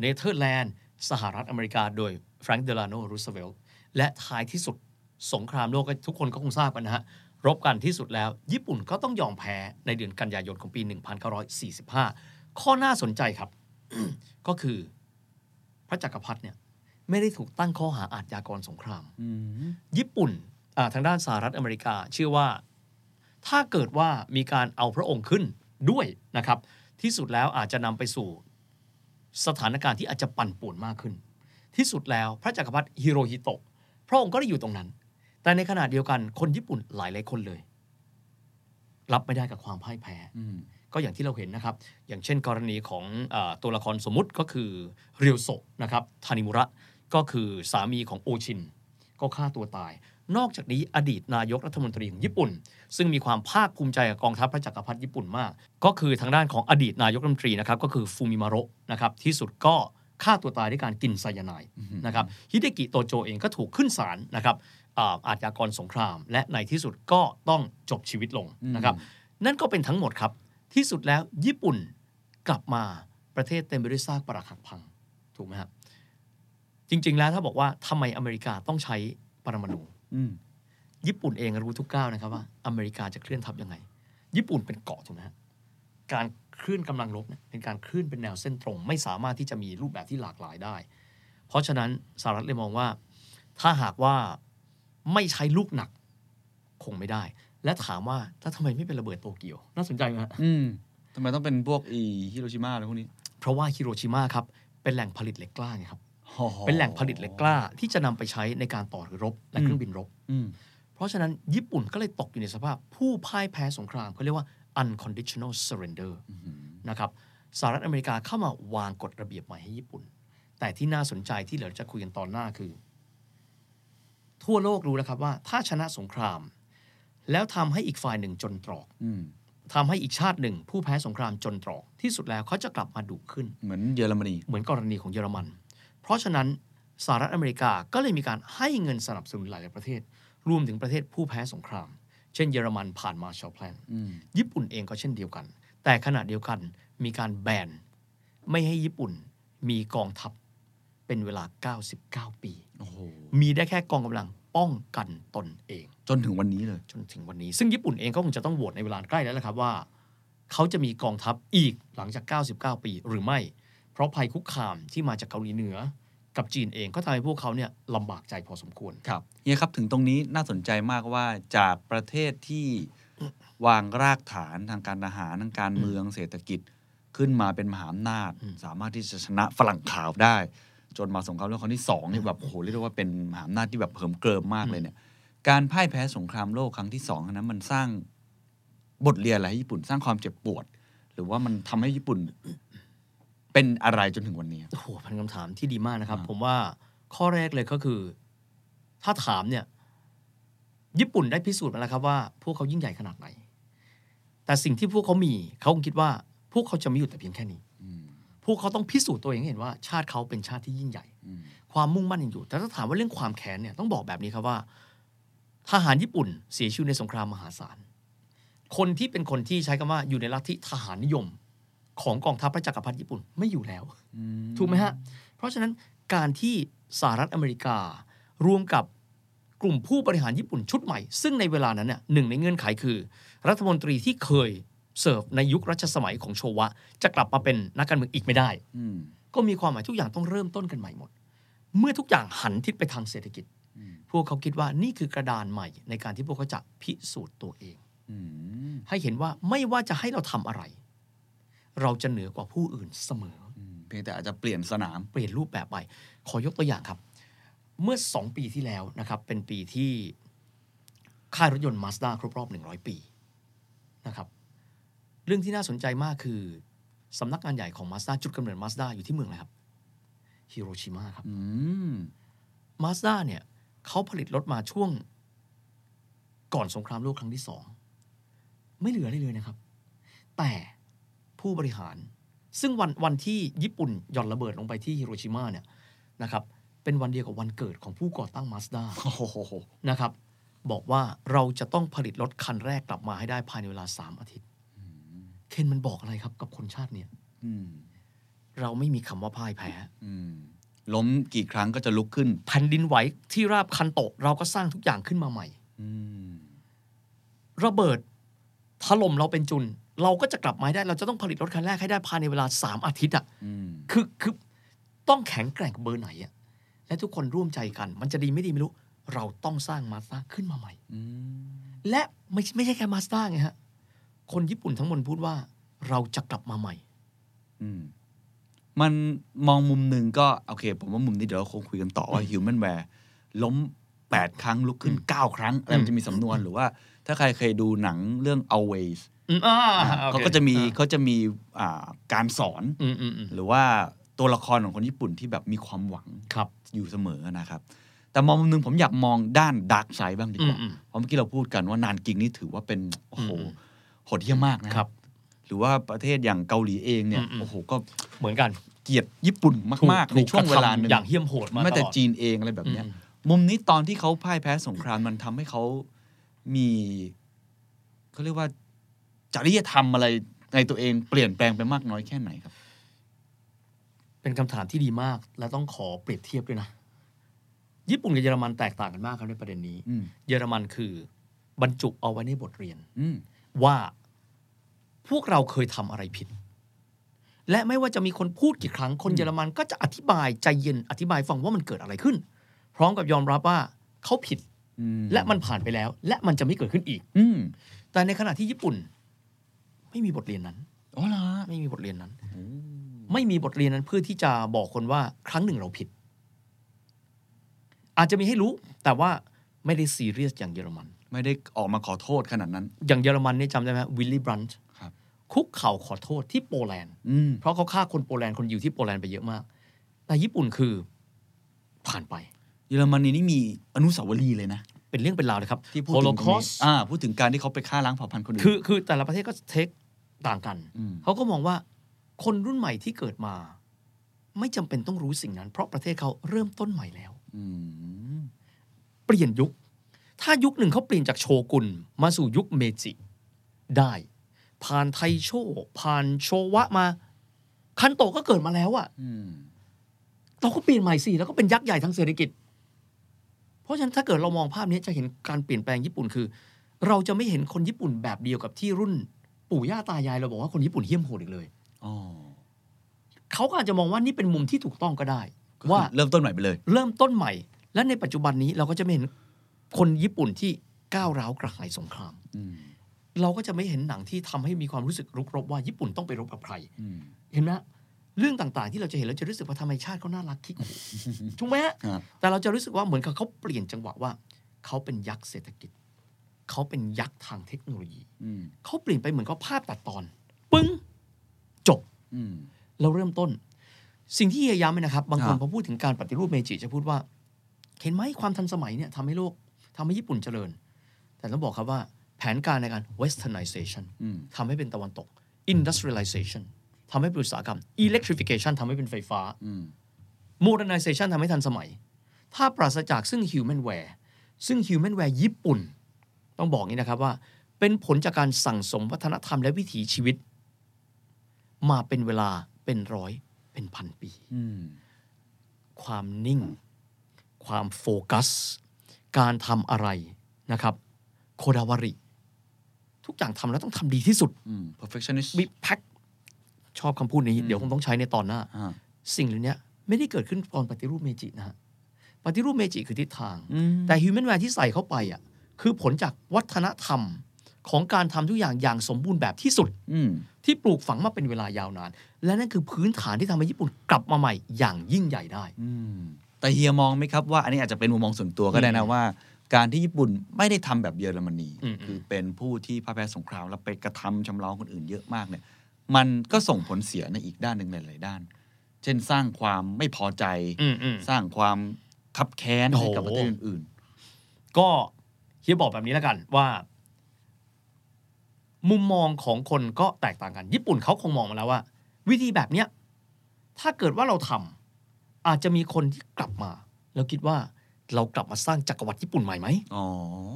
เนเธอร์แลนด์สหรัฐอเมริกา โดยแฟรงค์เดลาโนรูสเวลต์และท้ายที่สุดสงครามโลกก็ทุกคนก็คงทราบกันนะฮะรบกันที่สุดแล้ว ญี่ปุ่นก็ต้องยอมแพ้ในเดือนกันยายนของปี 1945 ข้อน่าสนใจครับ ก็คือพระจักรพรรดิเนี่ย ไม่ได้ถูกตั้งข้อหาอาชญากรสงครามอืมญี่ปุ่นอ่าทางด้านสหรัฐอเมริกาเชื่อว่า ถ้าเกิดว่ามีการเอาพระองค์ขึ้นด้วยนะครับ ที่สุดแล้วอาจจะนำไปสู่สถานการณ์ที่อาจจะปั่นป่วนมากขึ้น ที่สุดแล้วพระจักรพรรดิฮิโรฮิโตะพระองค์ก็ได้อยู่ตรงนั้น แต่ในขณะเดียวกันคนญี่ปุ่นหลายหลายๆคนเลย รับไม่ได้กับความพ่ายแพ้อืมก็อย่างที่เราเห็นนะครับ อย่างเช่นกรณีของเออตัวละครสมมุติก็คือเรียวโซะนะครับทานิมุระ ก็คือสามีของโอชิน ก็ฆ่าตัวตาย นอกจากนี้อดีตนายกรัฐมนตรีของญี่ปุ่น ซึ่งมีความภาคภูมิใจกับกองทัพพระจักรพรรดิญี่ปุ่นมาก ก็คือทางด้านของอดีตนายกรัฐมนตรีนะครับก็คือฟูมิมาโระนะครับที่สุดก็ฆ่าตัวตายด้วยการกินไซยาไนด์นะครับฮิเดกิโตโจเองก็ถูกขึ้นศาลนะครับอาอาชญากรสงคราม และในที่สุดก็ต้องจบชีวิตลงนะครับนั่นก็เป็นทั้งหมดครับ ที่สุดแล้วญี่ปุ่นกลับมาประเทศเต็มไปด้วยซากปรักหักพัง ถูกไหมครับ จริง ๆ แล้วถ้าบอกว่าทำไมอเมริกาต้องใช้ปรมาณูอืมญี่ปุ่นเองรู้ทุกก้าวนะครับว่า อเมริกาจะเคลื่อนทัพยังไง ญี่ปุ่นเป็นเกาะถูกไหมฮะการเคลื่อนกำลังรบเนี่ยเป็นการเคลื่อนเป็นแนวเส้นตรง ไม่สามารถที่จะมีรูปแบบที่หลากหลายได้ เพราะฉะนั้นสหรัฐเลยมองว่า ถ้าหากว่าไม่ใช้ลูกหนักคงไม่ได้ และถามว่าถ้าทำไมไม่เป็นระเบิดโตเกียว น่าสนใจไหมฮะอืมทำไมต้องเป็นพวกอีฮิโรชิมาอะไรพวกนี้ เพราะว่าฮิโรชิมาครับเป็นแหล่งผลิตเหล็กกล้าไงครับ เป็นแหล่งผลิตเหล็กกล้า ที่จะนำไปใช้ในการต่อเรือรบและเครื่องบินรบอืมเพราะฉะนั้นญี่ปุ่นก็เลยตกอยู่ในสภาพผู้พ่ายแพ้สงครามเขาเรียกว่า unconditional surrender นะครับสหรัฐอเมริกาเข้ามาวางกฎระเบียบใหม่ให้ญี่ปุ่น แต่ที่น่าสนใจที่เดี๋ยวจะคุยกันตอนหน้าคือ ทั่วโลกรู้แล้วครับว่า ถ้าชนะสงคราม แล้วทำให้อีกฝ่ายหนึ่งจนตรอกอืมทำให้อีกชาติหนึ่ง ผู้แพ้สงครามจนตรอก ที่สุดแล้วเขาจะกลับมาดุขึ้น เหมือนเยอรมนี เหมือนกรณีของเยอรมัน เพราะฉะนั้นสหรัฐอเมริกาก็เลยมีการให้เงินสนับสนุนหลายๆประเทศ รวมถึงประเทศผู้แพ้สงคราม เช่นเยอรมันผ่านมาช a l แพลนอืมญี่ปุ่นเองก็เช่นเดียวกัน แต่ขณะเดียวกันมีการแบน ไม่ให้ญี่ปุ่นมีกองทัพเป็นเวลา 99 ปีโอ้โหมีได้แค่กองกำลังป้องกันตนเอง จนถึงวันนี้เลย จนถึงวันนี้ ซึ่งญี่ปุ่นเองก็คงจะต้องโหวตในเวลาใกล้แล้วละครับว่า เขาจะมีกองทัพอีกหลังจาก 99 ปีหรือไม่ เพราะภัยคุกคามที่มาจากเกาหลีเหนือ กับจีนเองก็ทำให้พวกเขาเนี่ยลำบากใจพอสมควรครับเฮียครับถึงตรงนี้น่าสนใจมากว่าจากประเทศที่วางรากฐานทางการทหารทางการเมืองเศรษฐกิจขึ้นมาเป็นมหาอำนาจอืมสามารถที่จะชนะฝรั่งขาวได้ จนมาสงครามโลกครั้งที่สองนี่แบบโอ้โหเรียกได้ว่าเป็นมหาอำนาจที่แบบเหิมเกริมมากเลยเนี่ยการพ่ายแพ้สงครามโลกครั้งที่สองอันนั้นมันสร้างบทเรียนอะไรให้ญี่ปุ่นสร้างความเจ็บปวด หรือว่ามันทำให้ญี่ปุ่น เป็นอะไรจนถึงวันนี้ครับโอ้โหเป็นคำถามที่ดีมากนะครับอ่าผมว่าข้อแรกเลยก็คือ ถ้าถามเนี่ย ญี่ปุ่นได้พิสูจน์มาแล้วครับว่า พวกเขายิ่งใหญ่ขนาดไหน แต่สิ่งที่พวกเขามีเขาคงคิดว่า พวกเขาจะไม่อยู่แต่เพียงแค่นี้อืมพวกเขาต้องพิสูจน์ตัวเองให้เห็นว่า ชาติเขาเป็นชาติที่ยิ่งใหญ่อืมความมุ่งมั่นยังอยู่ แต่ถ้าถามว่าเรื่องความแค้นเนี่ยต้องบอกแบบนี้ครับว่า ทหารญี่ปุ่นเสียชีวิตในสงครามมหาศาล คนที่เป็นคนที่ใช้คำว่าอยู่ในลัทธิทหารนิยม ของกองทัพพระจักรพรรดิญี่ปุ่นไม่อยู่แล้วอืมถูกไหมฮะ เพราะฉะนั้นการที่สหรัฐอเมริการวมกับกลุ่มผู้บริหารญี่ปุ่นชุดใหม่ ซึ่งในเวลานั้นเนี่ยหนึ่งในเงื่อนไขคือ รัฐมนตรีที่เคยเสิร์ฟในยุครัชสมัยของโชวะ จะกลับมาเป็นนักการเมืองอีกไม่ได้อืมก็มีความหมายทุกอย่างต้องเริ่มต้นกันใหม่หมด เมื่อทุกอย่างหันทิศไปทางเศรษฐกิจอืมพวกเขาคิดว่านี่คือกระดานใหม่ ในการที่พวกเขาจะพิสูจน์ตัวเองอืมให้เห็นว่าไม่ว่าจะให้เราทำอะไร เราจะเหนือกว่าผู้อื่นเสมออืมเพียงแต่อาจจะเปลี่ยนสนาม เปลี่ยนรูปแบบไป ขอยกตัวอย่างครับ เมื่อสองปีที่แล้วนะครับ เป็นปีที่ค่ายรถยนต์มาสด้าครบรอบ 100 ปีนะครับ เรื่องที่น่าสนใจมากคือสำนักงานใหญ่ของมาสด้าจุดกำเนิดมาสด้าอยู่ที่เมืองอะไรครับฮิโรชิมาครับอืมมาสด้าเนี่ยเขาผลิตรถมาช่วงก่อนสงครามโลกครั้งที่สอง ไม่เหลืออะไรเลยนะครับ แต่ ผู้บริหาร ซึ่งวันวันที่ญี่ปุ่นหย่อนระเบิดลงไปที่ฮิโรชิมาเนี่ยนะครับเป็นวันเดียวกับวันเกิดของผู้ก่อตั้งมาสด้าโอ้โหนะครับบอกว่าเราจะต้องผลิตรถคันแรกกลับมาให้ได้ภายในเวลาสามอาทิตย์ เคนมันบอกอะไรครับกับคนชาติเนี่ยอืมเราไม่มีคำว่าพ่ายแพ้อืมล้มกี่ครั้งก็จะลุกขึ้นแผ่นดินไหวที่ราบคันโตะเราก็สร้างทุกอย่างขึ้นมาใหม่อืมระเบิดถล่มเราเป็นจุน เราก็จะกลับมาให้ได้เราจะต้องผลิตรถคันแรกให้ได้ภายในเวลาสามอาทิตย์อะอืมคือคือต้องแข็งแกร่งเบอร์ไหนอะและทุกคนร่วมใจกัน มันจะดีไม่ดีไม่รู้ เราต้องสร้างมาสด้าขึ้นมาใหม่อืมและไม่ไม่ใช่แค่มาสด้าไงฮะ คนญี่ปุ่นทั้งหมดพูดว่า เราจะกลับมาใหม่อืมมันมองมุมหนึ่งก็ โอเค ผมว่ามุมนี้เดี๋ยวเราคงคุยกันต่อว่า Human w a r e ล้มแปดครั้งลุกขึ้นเก้าครั้ง อะไรมันจะมีสำนวนหรือว่า ถ้าใครเคยดูหนังเรื่อง Always อืมอ่า เขาก็จะมีเขาจะมีอ่าการสอนอืมอืมอืมหรือว่าตัวละครของคนญี่ปุ่นที่แบบมีความหวังครับอยู่เสมอนะครับ แต่มองมุมหนึ่งผมอยากมองด้านดาร์กไซด์บ้างดีกว่าอืมอืมเพราะเมื่อกี้เราพูดกันว่านานกิงนี่ถือว่าเป็นโอ้โหอืมโหดเยี่ยมมากนะครับ หรือว่าประเทศอย่างเกาหลีเองเนี่ยอืมอืมโอ้โหก็เหมือนกันเกลียดญี่ปุ่นมากๆในช่วงเวลาหนึ่งอย่างเหี้ยมโหดมาไม่แต่ตลอดจีนเองอะไรแบบเนี้ยอืมมุมนี้ตอนที่เขาพ่ายแพ้สงครามมันทำให้เขามีเขาเรียกว่า จริยธรรมอะไรในตัวเองเปลี่ยนแปลงไปมากน้อยแค่ไหนครับ เป็นคำถามที่ดีมาก และต้องขอเปรียบเทียบด้วยนะ ญี่ปุ่นกับเยอรมันแตกต่างกันมากครับในประเด็นนี้อืมเยอรมันคือบรรจุเอาไว้ในบทเรียนอืมว่าพวกเราเคยทำอะไรผิด และไม่ว่าจะมีคนพูดกี่ครั้งคนเยอรมันก็จะอธิบายใจเย็นอธิบายฟังว่ามันเกิดอะไรขึ้น พร้อมกับยอมรับว่าเขาผิดอืมและมันผ่านไปแล้ว และมันจะไม่เกิดขึ้นอีกอืมแต่ในขณะที่ญี่ปุ่น ไม่มีบทเรียนนั้นอ๋อเหรอไม่มีบทเรียนนั้นโอ้ไม่มีบทเรียนนั้นเพื่อที่จะบอกคนว่าครั้งหนึ่งเราผิด อาจจะมีให้รู้ แต่ว่าไม่ได้ซีเรียสอย่างเยอรมัน ไม่ได้ออกมาขอโทษขนาดนั้น อย่างเยอรมันเนี่ยจำได้ไหมวิลลี่บรันต์ครับคุกเข่าขอโทษที่โปแลนด์อืมเพราะเขาฆ่าคนโปแลนด์คนยิวที่โปแลนด์ไปเยอะมาก แต่ญี่ปุ่นคือผ่านไป เยอรมนีนี่มีอนุสาวรีย์เลยนะ เป็นเรื่องเป็นราวเลยครับที่พูดถึงตรงนี้สอ่าพูดถึงการที่เขาไปฆ่าล้างเผ่าพันธุ์คนอื่นคือคือแต่ละประเทศก็ take ต่างกันมเขาก็มองว่าคนรุ่นใหม่ที่เกิดมา ไม่จำเป็นต้องรู้สิ่งนั้น เพราะประเทศเขาเริ่มต้นใหม่แล้วอืมเปลี่ยนยุค ถ้ายุคหนึ่งเขาเปลี่ยนจากโชกุนมาสู่ยุคเมจิ ได้ ผ่านไทโชผ่านโชวะมา คันโตะก็เกิดมาแล้วอะอืมเราก็เปลี่ยนใหม่สิแล้วก็เป็นยักษ์ใหญ่ทางเศรษฐกิจ เพราะฉะนั้นถ้าเกิดเรามองภาพนี้จะเห็นการเปลี่ยนแปลงญี่ปุ่นคือ เราจะไม่เห็นคนญี่ปุ่นแบบเดียวกับที่รุ่น ปู่ย่าตายายเราบอกว่าคนญี่ปุ่นเหี้ยมโหดอีกเลยอ๋อเขาก็อาจจะมองว่านี่เป็นมุมที่ถูกต้องก็ได้ก็คือว่าเริ่มต้นใหม่ไปเลย เริ่มต้นใหม่ และในปัจจุบันนี้เราก็จะไม่เห็นคนญี่ปุ่นที่ก้าวร้าวกระหายสงครามอืมเราก็จะไม่เห็นหนังที่ทำให้มีความรู้สึกรุกรบว่าญี่ปุ่นต้องไปรบกับใครอืมเห็นไหมฮะเรื่องต่างๆ ที่เราจะเห็นเราจะรู้สึกว่าธรรมชาติเขาน่ารักคิกคูถูกไหมฮะครับแต่เราจะรู้สึกว่าเหมือนกับเขาเปลี่ยนจังหวะว่าเขาเป็นยักษ์เศรษฐกิจ เขาเป็นยักษ์ทางเทคโนโลยีอืมเขาเปลี่ยนไปเหมือนกับภาพตัดตอน ปึ้ง จบอืมเราเริ่มต้น สิ่งที่เฮียย้ำเลยนะครับ บางคนครับพอพูดถึงการปฏิรูปเมจิจะพูดว่า เห็นไหมความทันสมัยเนี่ยทำให้โลกทำให้ญี่ปุ่นเจริญ แต่ต้องบอกครับว่า แผนการในการ westernization อืมทำให้เป็นตะวันตก industrialization ทำให้เป็นอุตสาหกรรม electrification ทำให้เป็นไฟฟ้าอืม modernization ทำให้ทันสมัย ถ้าปราศจากซึ่ง humanware ซึ่ง humanware ญี่ปุ่น ต้องบอกนี้นะครับว่า เป็นผลจากการสั่งสมวัฒนธรรมและวิถีชีวิต มาเป็นเวลาเป็นร้อยเป็นพันปีอืมความนิ่ง ความโฟกัส การทำอะไรนะครับ โคดาวาริ ทุกอย่างทำแล้วต้องทำดีที่สุดอืม perfectionist มีแพ็คชอบคำพูดนี้ เดี๋ยวคงต้องใช้ในตอนหน้าอ่าสิ่งเหล่านี้ไม่ได้เกิดขึ้นตอนปฏิรูปเมจินะฮะปฏิรูปเมจิคือทิศทางอืมแต่ humanware ที่ใส่เข้าไปอะ คือผลจากวัฒนธรรมของการทำทุกอย่างอย่างสมบูรณ์แบบที่สุดอืมที่ปลูกฝังมาเป็นเวลายาวนาน และนั่นคือพื้นฐานที่ทำให้ญี่ปุ่นกลับมาใหม่อย่างยิ่งใหญ่ได้อืมแต่เฮียมองไหมครับว่าอันนี้อาจจะเป็นมุมมองส่วนตัวก็ได้นะว่า การที่ญี่ปุ่นไม่ได้ทำแบบเยอรมนีอืมคือเป็นผู้ที่พ่ายแพ้สงครามแล้วไปกระทำชำเราคนอื่นเยอะมากเนี่ย มันก็ส่งผลเสียในอีกด้านหนึ่งหลายๆด้าน เช่นสร้างความไม่พอใจอืมอืมสร้างความคับแค้นให้กับโอ้ปโหระเทศอื่นก็ เฮียบอกแบบนี้แล้วกันว่า มุมมองของคนก็แตกต่างกัน ญี่ปุ่นเขาคงมองมาแล้วว่า วิธีแบบเนี้ยถ้าเกิดว่าเราทำอาจจะมีคนที่กลับมา แล้วคิดว่าเรากลับมาสร้างจักรวรรดิญี่ปุ่นใหม่ไหมๆอ๋อ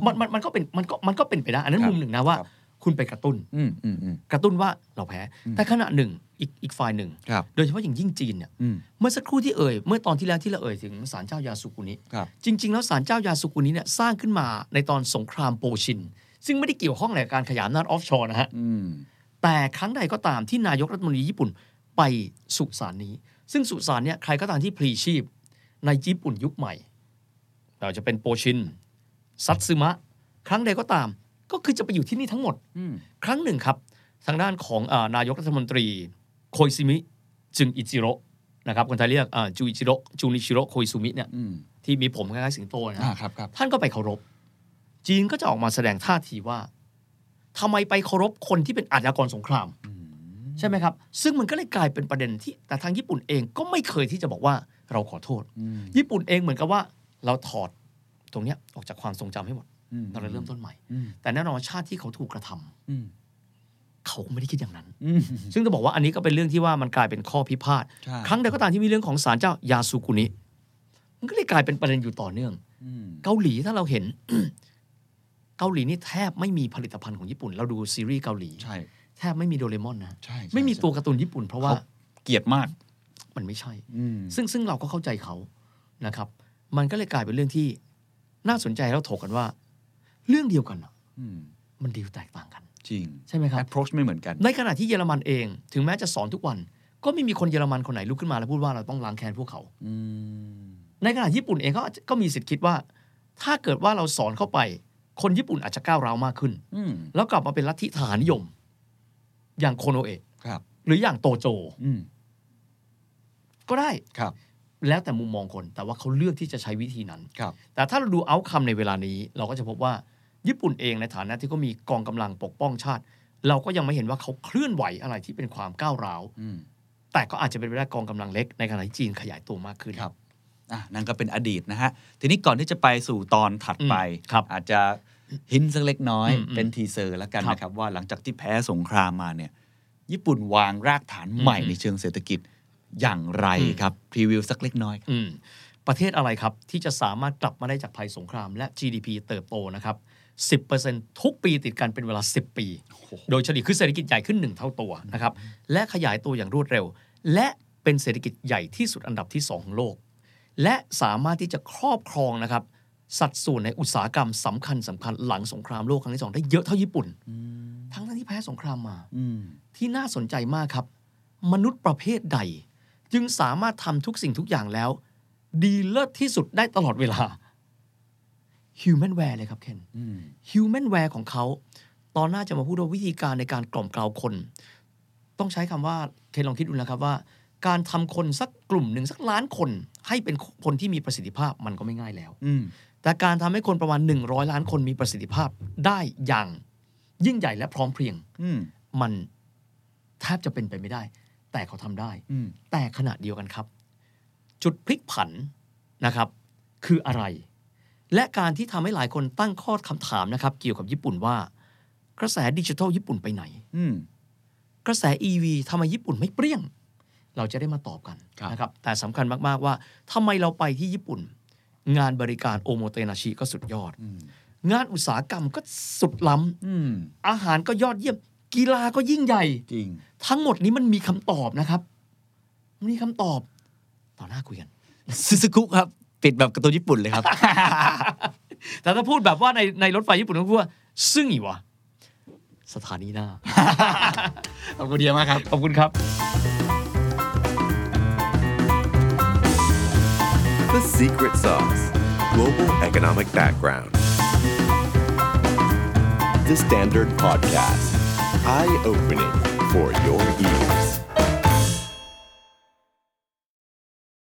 มันมันมันก็เป็นมันก็มันก็เป็นไปได้ อันนั้นครับมุมหนึ่งนะว่า ครับคุณไปกระตุ้นอืมอืมอืมกระตุ้นว่าเราแพ้อืมแต่ขณะหนึ่งอีกอีกฝ่ายหนึ่งครับโดยเฉพาะอย่างยิ่งจีนเนี่ยอืมเมื่อสักครู่ที่เอ่ย เมื่อตอนที่แล้วที่เราเอ่ยถึงศาลเจ้ายาสุกุนิครับจริง ๆ แล้วศาลเจ้ายาสุกุนิเนี่ยสร้างขึ้นมาในตอนสงครามโปชิน ซึ่งไม่ได้เกี่ยวข้องอะไรกับการขยายอำนาจ offshore นะฮะอืมแต่ครั้งใดก็ตามที่นายกรัฐมนตรีญี่ปุ่นไปสุสานนี้ ซึ่งสุสานเนี่ยใครก็ตามที่พลีชีพ ในญี่ปุ่นยุคใหม่เราจะเป็นโปชินซัตซึมะ ครั้งใดก็ตาม ก็คือจะไปอยู่ที่นี่ทั้งหมดอืมครั้งหนึ่งครับ ทางด้านของอานายกรัฐมนตรีโคยซิมิจึงอิจิโร่นะครับคนไทยเรียกอ่าจูอิจิโร่จูนิชิโร่โคยซุมิเนี่ยอืมที่มีผมคล้ายๆสิงโตนะอ่าครับครับท่านก็ไปเคารพ จีนก็จะออกมาแสดงท่าทีว่าทำไมไปเคารพคนที่เป็นอาชญากรสงครามอืมใช่ไหมครับ ซึ่งมันก็เลยกลายเป็นประเด็นที่แต่ทางญี่ปุ่นเองก็ไม่เคยที่จะบอกว่าเราขอโทษอืมญี่ปุ่นเองเหมือนกับว่า เราถอดตรงเนี้ยออกจากความทรงจำให้หมดอืม เราเลยเริ่มต้นใหม่อืมแต่แน่นอนว่าชาติที่เขาถูกกระทำอืมเขาก็ไม่ได้คิดอย่างนั้นอืมซึ่งจะบอกว่าอันนี้ก็เป็นเรื่องที่ว่ามันกลายเป็นข้อพิพาทใช่ครั้งใดก็ตามที่มีเรื่องของศาลเจ้ายาสุกุนิ มันก็เลยกลายเป็นประเด็นอยู่ต่อเนื่องอืมเกาหลีถ้าเราเห็น เกาหลีนี่แทบไม่มีผลิตภัณฑ์ของญี่ปุ่น เราดูซีรีส์เกาหลีใช่แทบไม่มีโดเรมอนนะใช่ใช่ไม่มีใช่ตัวการ์ตูนญี่ปุ่น เพราะว่าเขาเกลียดมาก มันไม่ใช่อืมซึ่งซึ่งเราก็เข้าใจเขานะครับ มันก็เลยกลายเป็นเรื่องที่น่าสนใจแล้วถกกันว่า เรื่องเดียวกันอะอืมมันดีลแตกต่างกัน จริง ใช่ไหมครับ approach ไม่เหมือนกัน ในขณะที่เยอรมันเอง ถึงแม้จะสอนทุกวัน ก็ไม่มีคนเยอรมันคนไหนลุกขึ้นมาแล้วพูดว่าเราต้องล้างแค้นพวกเขาอืมในขณะญี่ปุ่นเองก็ก็มีสิทธิ์คิดว่า ถ้าเกิดว่าเราสอนเข้าไป คนญี่ปุ่นอาจจะก้าวร้าวมากขึ้นอืมแล้วกลับมาเป็นลัทธิทหารนิยม อย่างโคโนเอะครับหรืออย่างโตโจอืมก็ได้ครับ แล้วแต่มุมมองคนแต่ว่าเขาเลือกที่จะใช้วิธีนั้นครับ แต่ถ้าเราดูเอาคำในเวลานี้ เราก็จะพบว่า ญี่ปุ่นเองในฐานะที่เขามีกองกำลังปกป้องชาติ เราก็ยังไม่เห็นว่าเขาเคลื่อนไหวอะไรที่เป็นความก้าวร้าวอืมแต่ก็อาจจะเป็นไปได้กองกำลังเล็กในขณะที่จีนขยายตัวมากขึ้นครับอะนั่นก็เป็นอดีตนะฮะ ทีนี้ก่อนที่จะไปสู่ตอนถัดไปอืมครับอาจจะหินสักเล็กน้อยอืมอืมเป็น teaser แล้วกันครับนะครับ ว่าหลังจากที่แพ้สงครามมาเนี่ย ญี่ปุ่นวางรากฐานใหม่อืมในเชิงเศรษฐกิจอย่างไรอืมครับ preview สักเล็กน้อยอืมประเทศอะไรครับ ที่จะสามารถกลับมาได้จากภัยสงครามและ GDP เติบโตนะครับ 10%ทุกปีติดกันเป็นเวลา 10 ปี โดยเฉลี่ยคือเศรษฐกิจใหญ่ขึ้น 1 เท่าตัวนะครับ และขยายตัวอย่างรวดเร็ว และเป็นเศรษฐกิจใหญ่ที่สุดอันดับที่ 2 ของโลก และสามารถที่จะครอบครองนะครับ สัดส่วนในอุตสาหกรรมสำคัญสำคัญหลังสงครามโลกครั้งที่สองได้เยอะเท่าญี่ปุ่น ทั้งที่แพ้สงครามมาอืมที่น่าสนใจมากครับ มนุษย์ประเภทใด จึงสามารถทำทุกสิ่งทุกอย่างแล้ว ดีเลิศที่สุดได้ตลอดเวลา Human w a r e เลยครับเคนอืม Human w a r e ของเขา ตอนหน้าจะมาพูดว่าวิธีการในการกล่อมกล่าวคน ต้องใช้คำว่าเคนลองคิดดูนะครับว่า การทำคนสักกลุ่มหนึ่งสักล้านคน ให้เป็นคนที่มีประสิทธิภาพมันก็ไม่ง่ายแล้วอืมแต่การทำให้คนประมาณ 100 ล้านคนมีประสิทธิภาพได้อย่างยิ่งใหญ่และพร้อมเพรียงอืมมันแทบจะเป็นไปไม่ได้ แต่เขาทำได้อืมแต่ขณะเดียวกันครับ จุดพลิกผันนะครับ คืออะไร และการที่ทำให้หลายคนตั้งข้อคำถามนะครับ เกี่ยวกับญี่ปุ่นว่า กระแสดิจิทัลญี่ปุ่นไปไหนอืมกระแส EV ทำไมญี่ปุ่นไม่เปรี้ยง เราจะได้มาตอบกันครับนะครับ แต่สำคัญมากๆว่าทำไมเราไปที่ญี่ปุ่น งานบริการโอโมเตนาชิก็สุดยอดอืมงานอุตสาหกรรมก็สุดล้อืมำอาหารก็ยอดเยี่ยม กีฬาก็ยิ่งใหญ่จริง ทั้งหมดนี้มันมีคำตอบนะครับมันมีคำตอบ ต่อหน้าคุยกันซึซึคุครับ ปิดแบบการ์ตูนญี่ปุ่นเลยครับ แต่ถ้าพูดแบบว่าในในรถไฟญี่ปุ่นต้องพูดว่า ซึ่งอีวะสถานีหน้า ขอบคุณเดียมากครับ ขอบคุณครับ The secret sauce global economic background. The Standard Podcast. Eye opening for your ears.